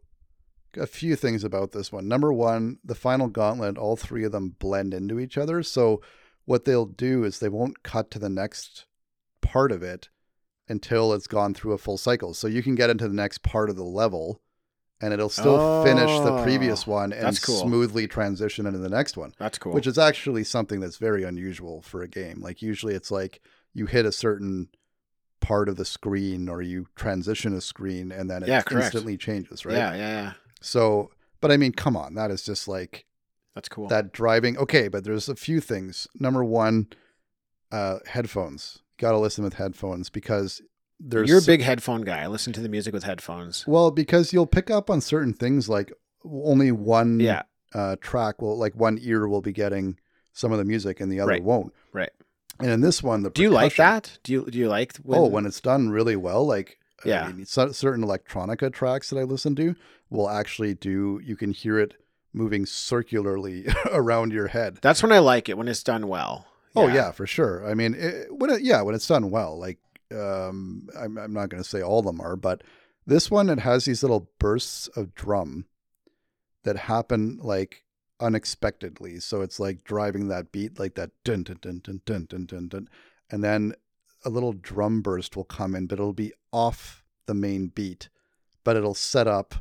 a few things about this one. Number one, the final gauntlet, all three of them blend into each other. So what they'll do is they won't cut to the next part of it until it's gone through a full cycle. So you can get into the next part of the level and it'll still finish the previous ah, one and cool. smoothly transition into the next one That's cool. which is actually something that's very unusual for a game. Like usually it's like you hit a certain part of the screen or you transition a screen and then it Yeah, instantly changes, right? yeah, yeah, yeah. So, but I mean, come on, that is just like That's cool. that driving. Okay, but there's a few things. Number one, uh, headphones. Got to listen with headphones because there's You're a big headphone guy. I listen to the music with headphones. well because you'll pick up on certain things like only one Yeah, uh, track will like one ear will be getting some of the music and the other Right. won't. right. And in this one, the Do you like that? Do you do you like oh, when it's done really well, like Yeah. I mean, certain electronica tracks that I listen to will actually do. You can hear it moving circularly around your head. That's when I like it when it's done well. Oh yeah, for sure. I mean, it, when it, yeah, when it's done well, like um, I'm I'm not going to say all of them are, but this one it has these little bursts of drum that happen like unexpectedly. So it's like driving that beat, like that dun dun dun dun dun dun dun dun, and then a little drum burst will come in, but it'll be off the main beat, but it'll set up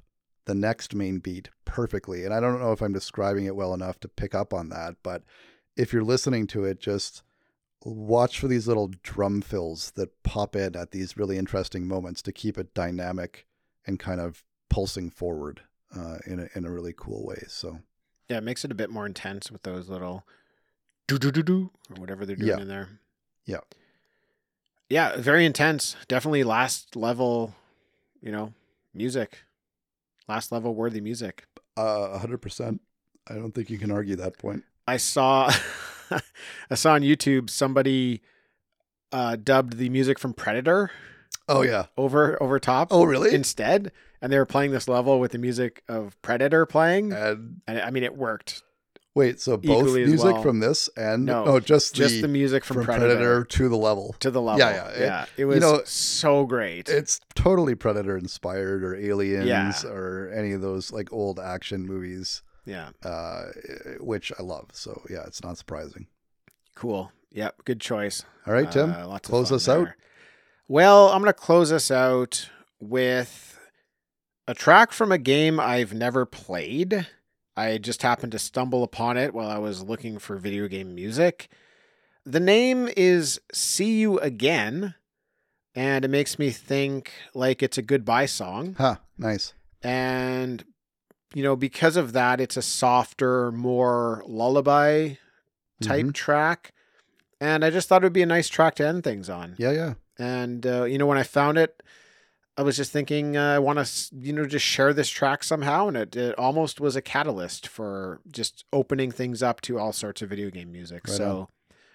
the next main beat perfectly. And I don't know if I'm describing it well enough to pick up on that, but if you're listening to it, just watch for these little drum fills that pop in at these really interesting moments to keep it dynamic and kind of pulsing forward uh, in a in a really cool way. So Yeah, it makes it a bit more intense with those little do do do do or whatever they're doing Yeah. in there. Yeah. Yeah, very intense. Definitely last level, you know, music. Last level worthy music. uh, hundred percent. I don't think you can argue that point. I saw I saw on YouTube somebody uh dubbed the music from Predator Oh yeah. over over top Oh really? instead and they were playing this level with the music of Predator playing and and I mean it worked. wait, so both music well. from this and No, oh, just Just the, the music from, from Predator, Predator. to the level. to the level. Yeah, yeah, it- yeah. It you was know, so great. It's totally Predator inspired or Aliens Yeah. or any of those like old action movies, yeah, uh, which I love. So yeah, it's not surprising. cool. Yep, good choice. All right, Tim, Uh, close us out. Well, I'm going to close us out with a track from a game I've never played. I just happened to stumble upon it while I was looking for video game music. The name is See You Again, and it makes me think like it's a goodbye song. Huh, nice. And, you know, because of that, it's a softer, more lullaby type Mhm. track. And I just thought it would be a nice track to end things on. Yeah, yeah. And uh, you know, when I found it, I was just thinking uh, I want to, you know, just share this track somehow, and it, it almost was a catalyst for just opening things up to all sorts of video game music. Right so,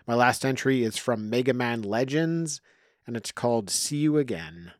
my last entry is from Mega Man Legends, and it's called "See You Again."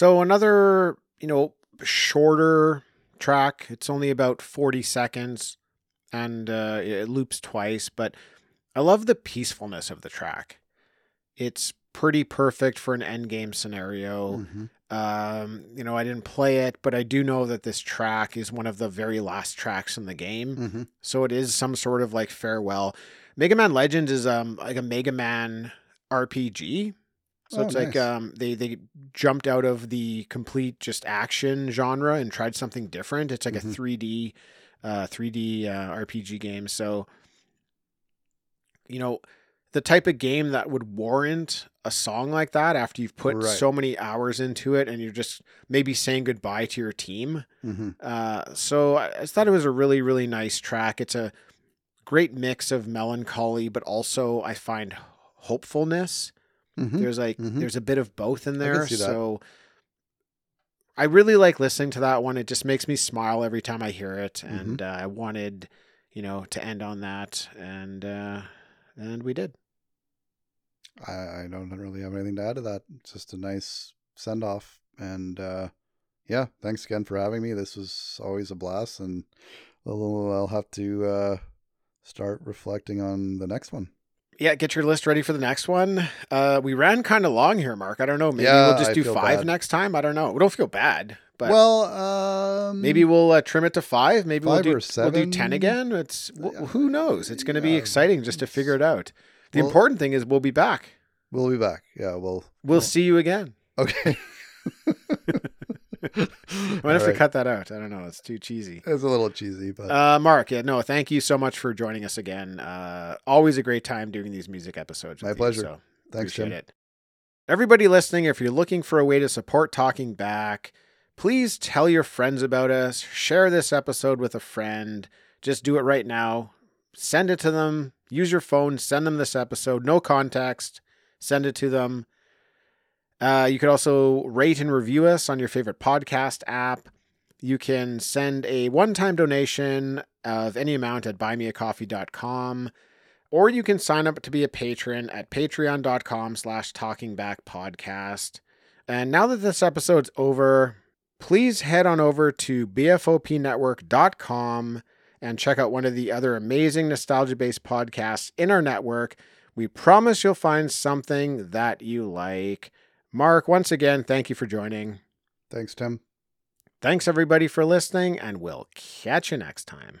So another, you know, shorter track. It's only about 40 seconds. and uh, it loops twice, but I love the peacefulness of the track. It's pretty perfect for an end game scenario. Mhm. Um, you know, I didn't play it, but I do know that this track is one of the very last tracks in the game. Mhm. So it is some sort of like farewell. Mega Man Legends is um like a Mega Man RPG. So Oh, it's like um they they jumped out of the complete just action genre and tried something different. It's like Mhm. a 3D uh 3D uh, RPG game. So you know, the type of game that would warrant a song like that after you've put Right. so many hours into it and you're just maybe saying goodbye to your team. Mhm. Uh, so I, I thought it was a really, really nice track. It's a great mix of melancholy, but also I find hopefulness. Mhm. There's like Mhm. there's a bit of both in I there. that. So I really like listening to that one. It just makes me smile every time I hear it, Mm-hmm. and uh, I wanted, you know, to end on that, and uh, and we did. I, I don't really have anything to add to that. It's just a nice send off. And uh, yeah, thanks again for having me. This was always a blast. And I'll, I'll have to uh, start reflecting on the next one. Yeah, get your list ready for the next one. Uh, we ran kind of long here, Mark. I don't know. Maybe Yeah, we'll just I do five bad. next time. I don't know. We don't feel bad, but well, um, maybe we'll uh, trim it to five. Maybe we'll do we'll do ten again. It's Yeah. who knows. It's going to be exciting just to figure it out. The well- important thing is we'll be back. we'll be back. Yeah, we'll. We'll see you again. Okay. I might have to cut that out. I don't know. It's too cheesy. It's a little cheesy, but Uh, Mark, yeah, no, thank you so much for joining us again. Uh, always a great time doing these music episodes. My with you, pleasure. so thanks, Jim. it. Everybody listening, if you're looking for a way to support Talking Back, please tell your friends about us. Share this episode with a friend. Just do it right now. Send it to them. Use your phone. Send them this episode. No context. Send it to them. Uh, you could also rate and review us on your favorite podcast app. You can send a one time donation of any amount at buymeacoffee.com or you can sign up to be a patron at patreon.com slash talking back podcast. And now that this episode's over please head on over to bfopnetwork.com and check out one of the other amazing nostalgia based podcasts in our network. We promise you'll find something that you like mark once again thank you for joining Thanks, Tim. thanks everybody for listening and we'll catch you next time